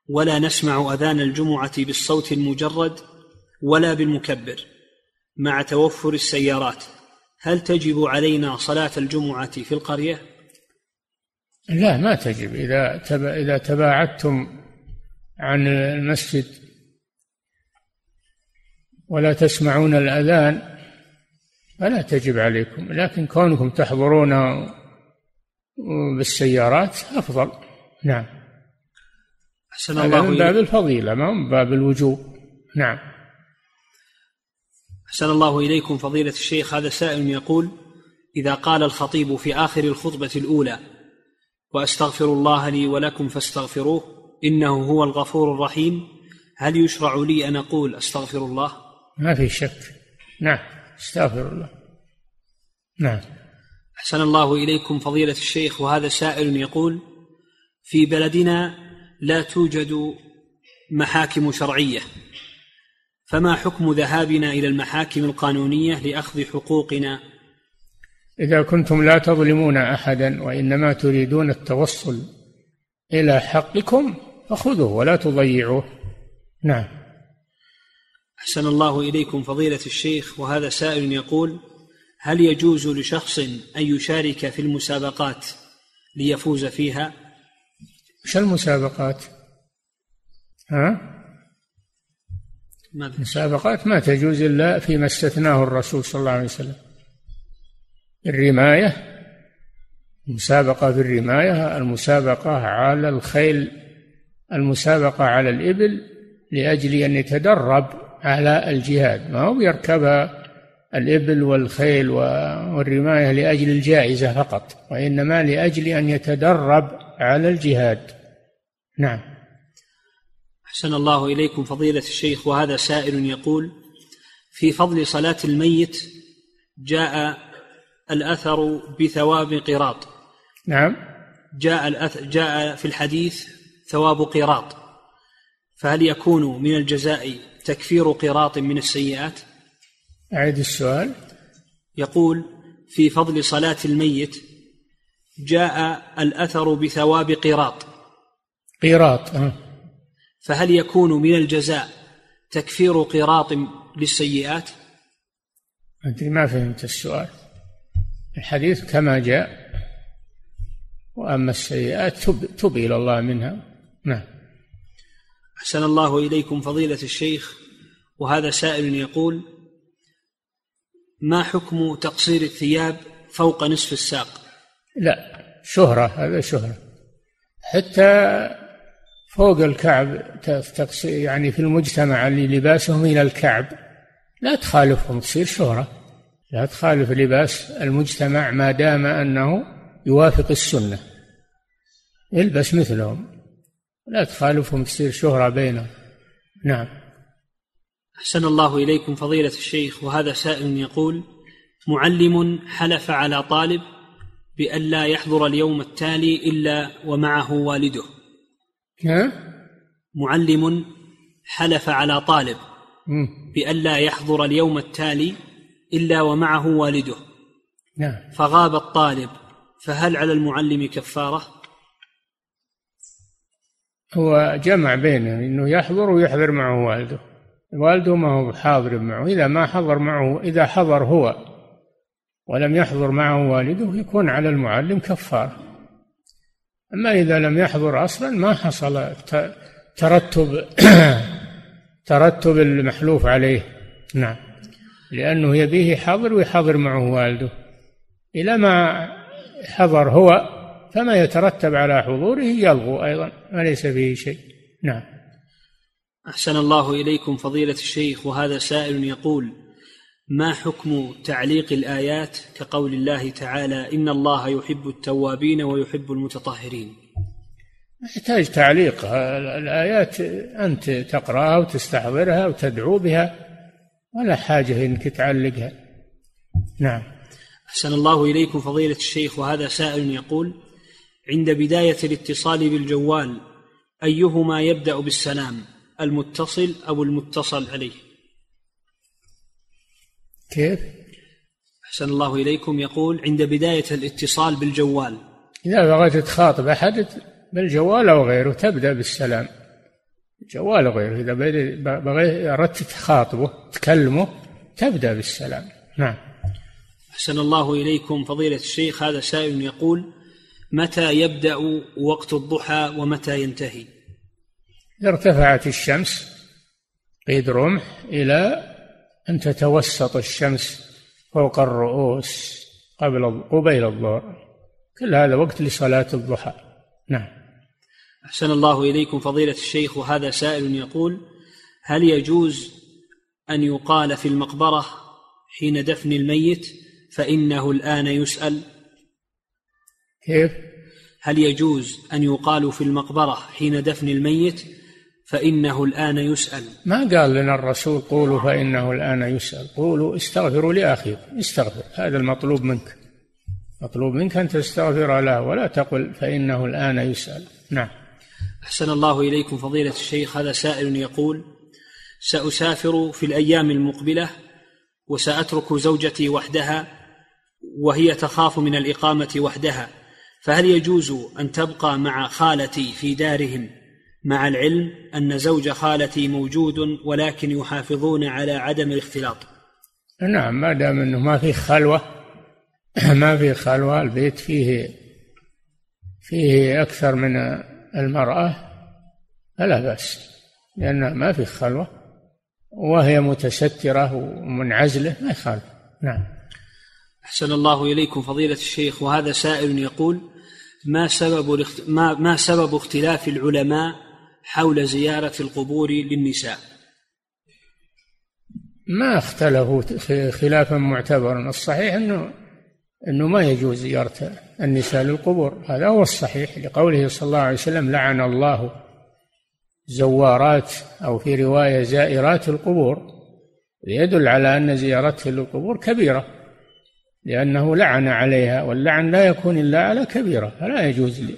ولا نسمع أذان الجمعة بالصوت المجرد ولا بالمكبر مع توفر السيارات هل تجب علينا صلاة الجمعة في القرية؟
لا ما تجب. إذا إذا تباعدتم عن المسجد ولا تسمعون الأذان فلا تجب عليكم. لكن كونكم تحضرون بالسيارات أفضل. نعم. أحسن الله من باب الفضيلة ما من باب الوجوب. نعم.
أحسن الله إليكم فضيلة الشيخ. هذا سائل يقول إذا قال الخطيب في آخر الخطبة الأولى وأستغفر الله لي ولكم فاستغفروه إنه هو الغفور الرحيم. هل يشرع لي أن أقول أستغفر الله؟
ما في شك. نعم أستغفر الله. نعم.
أحسن الله إليكم فضيلة الشيخ وهذا سائل يقول في بلدنا لا توجد محاكم شرعية فما حكم ذهابنا إلى المحاكم القانونية لأخذ حقوقنا؟
إذا كنتم لا تظلمون احدا وإنما تريدون التوصل إلى حقكم فخذوه ولا تضيعوه. نعم.
أحسن الله إليكم فضيلة الشيخ وهذا سائل يقول هل يجوز لشخص أن يشارك في المسابقات ليفوز فيها؟
إيش المسابقات؟ ها؟ ماذا؟ المسابقات ما تجوز إلا فيما استثناه الرسول صلى الله عليه وسلم. الرماية المسابقة في الرماية المسابقة على الخيل المسابقة على الإبل لأجل أن يتدرب على الجهاد. ما هو يركبها الإبل والخيل والرماية لأجل الجائزة فقط وإنما لأجل أن يتدرب على الجهاد. نعم.
أحسن الله إليكم فضيلة الشيخ وهذا سائل يقول في فضل صلاة الميت جاء الأثر بثواب قراط.
نعم.
جاء الأث... جاء في الحديث ثواب قراط. فهل يكون من الجزاء تكفير قراط من السيئات؟
أعد السؤال.
يقول في فضل صلاة الميت جاء الأثر بثواب قراط.
قيراط أه.
فهل يكون من الجزاء تكفير قراط للسيئات؟
أدري ما فهمت السؤال. الحديث كما جاء وأما السيئات تب, تب إلى الله منها. نعم.
أحسن الله إليكم فضيلة الشيخ وهذا سائل يقول ما حكم تقصير الثياب فوق نصف الساق؟
لا شهرة هذا شهرة. حتى فوق الكعب تقصير يعني في المجتمع اللي لباسهم إلى الكعب لا تخالفهم تصير شهرة. لا تخالف لباس المجتمع ما دام أنه يوافق السنة. البس مثلهم. لا تخالفهم تصير شهرة بينهم نعم.
أحسن الله إليكم فضيلة الشيخ وهذا سائل يقول معلم حلف على طالب بألا يحضر اليوم التالي إلا ومعه والده.
ها؟
معلم حلف على طالب بألا يحضر اليوم التالي إلا ومعه والده.
نعم.
فغاب الطالب فهل على المعلم كفارة؟
هو جمع بينه إنه يحضر ويحضر معه والده. والده ما هو حاضر معه إذا ما حضر معه إذا حضر هو ولم يحضر معه والده يكون على المعلم كفاره أما إذا لم يحضر أصلا ما حصل ترتب ترتب المحلوف عليه. نعم. لأنه يبيه حضر ويحضر معه والده. إلى ما حضر هو فما يترتب على حضوره يلغو أيضا وليس فيه شيء. نعم.
أحسن الله إليكم فضيلة الشيخ وهذا سائل يقول ما حكم تعليق الآيات كقول الله تعالى إن الله يحب التوابين ويحب المتطهرين؟
يحتاج تعليق. الآيات أنت تقرأها وتستحضرها وتدعو بها ولا حاجة إنك تعلقها. نعم.
أحسن الله إليكم فضيلة الشيخ وهذا سائل يقول عند بداية الاتصال بالجوال أيهما يبدأ بالسلام؟ المتصل أو المتصل عليه؟
كيف؟
أحسن الله إليكم. يقول عند بداية الاتصال بالجوال.
إذا بغيت تخاطب أحد بالجوال أو غيره تبدأ بالسلام. جوال غيره إذا بغيت أردت تخاطبه تكلمه تبدأ بالسلام. نعم.
أحسن الله إليكم. فضيلة الشيخ هذا سائل يقول متى يبدأ وقت الضحى ومتى ينتهي؟
اذا ارتفعت الشمس قيد رمح إلى أن تتوسط الشمس فوق الرؤوس قبل قبيل الظهر. كل هذا وقت لصلاة الضحى. نعم.
أحسن الله إليكم فضيلة الشيخ وهذا سائل يقول هل يجوز أن يقال في المقبرة حين دفن الميت فإنه الآن يسأل؟
كيف؟
هل يجوز أن يقال في المقبرة حين دفن الميت فإنه الآن يسأل؟
ما قال لنا الرسول قولوا فإنه الآن يسأل. قولوا استغفروا لأخيكم استغفر. هذا المطلوب منك. مطلوب منك أن تستغفر له ولا تقل فإنه الآن يسأل. نعم.
أحسن الله إليكم فضيلة الشيخ. هذا سائل يقول سأسافر في الأيام المقبلة وسأترك زوجتي وحدها وهي تخاف من الإقامة وحدها فهل يجوز أن تبقى مع خالتي في دارهم مع العلم أن زوج خالتي موجود ولكن يحافظون على عدم الاختلاط؟
نعم ما دام أنه ما في خلوة ما في خلوة البيت فيه فيه أكثر من المرأة فلا بأس لأن ما في خلوة وهي متسترة ومنعزلة ما يخالف. نعم.
أحسن الله إليكم فضيلة الشيخ وهذا سائل يقول ما سبب ما سبب اختلاف العلماء حول زيارة القبور للنساء؟
ما اختلفوا خلافا معتبرا. الصحيح انه إنه ما يجوز زيارة النساء للقبور. هذا هو الصحيح لقوله صلى الله عليه وسلم لعن الله زوارات أو في رواية زائرات القبور يدل على أن زيارته للقبور كبيرة. لأنه لعن عليها واللعن لا يكون إلا على كبيرة فلا يجوز لي.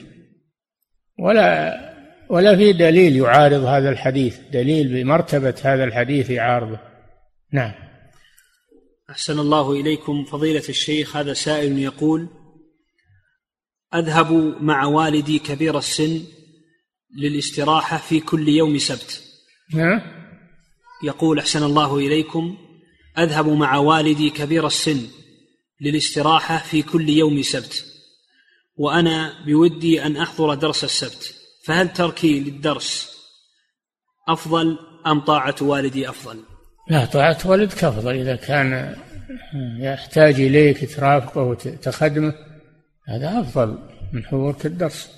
ولا ولا في دليل يعارض هذا الحديث دليل بمرتبة هذا الحديث يعارضه. نعم.
أحسن الله إليكم فضيلة الشيخ هذا سائل يقول أذهب مع والدي كبير السن للاستراحة في كل يوم سبت.
نعم.
يقول أحسن الله إليكم أذهب مع والدي كبير السن للاستراحة في كل يوم سبت. وأنا بودي أن أحضر درس السبت. فهل تركي للدرس أفضل أم طاعة والدي أفضل؟
لا طاعة والدك أفضل. إذا كان يحتاج إليك ترافقه وتخدمه هذا أفضل من حضورك الدرس.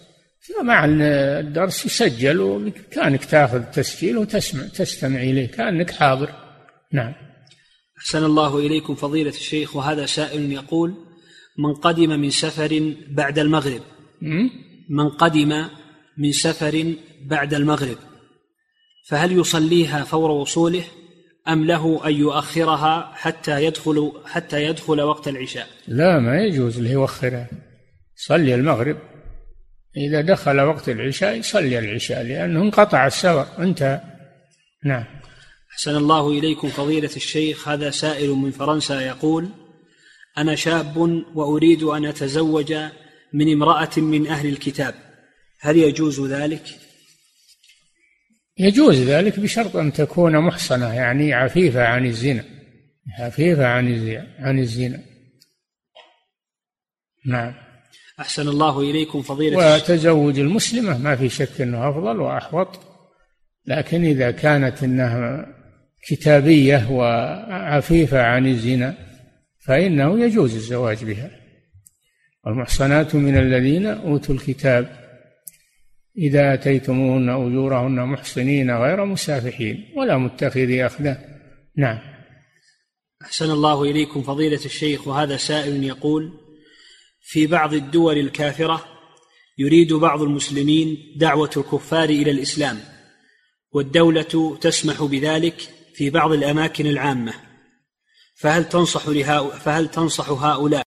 مع الدرس يسجل وبإمكانك تأخذ تسجيل وتسمع تستمع إليه كأنك حاضر. نعم.
أحسن الله إليكم فضيلة الشيخ وهذا سائل يقول من قدم من سفر بعد المغرب؟ من قدم من سفر بعد المغرب. فهل يصليها فور وصوله أم له أن يؤخرها حتى يدخل حتى يدخل وقت العشاء؟
لا ما يجوز له يوخرها صلي المغرب. إذا دخل وقت العشاء يصلي العشاء لأنه انقطع السفر. انتهى. نعم.
أحسن الله إليكم فضيلة الشيخ هذا سائل من فرنسا يقول أنا شاب وأريد أن أتزوج من امرأة من أهل الكتاب هل يجوز ذلك؟
يجوز ذلك بشرط أن تكون محصنة يعني عفيفة عن الزنا عفيفة عن عن الزنا. نعم.
أحسن الله إليكم فضيلة
وتزوج المسلمة ما في شك أنه أفضل وأحوط لكن إذا كانت أنها كتابية وعفيفة عن الزنا فإنه يجوز الزواج بها. والمحصنات من الذين أوتوا الكتاب إذا أتيتموهن أجورهن محصنين غير مسافحين ولا متخذي أخدان نعم.
أحسن الله إليكم فضيلة الشيخ وهذا سائل يقول في بعض الدول الكافرة يريد بعض المسلمين دعوة الكفار إلى الإسلام والدولة تسمح بذلك في بعض الأماكن العامة. فهل تنصح لها فهل تنصح هؤلاء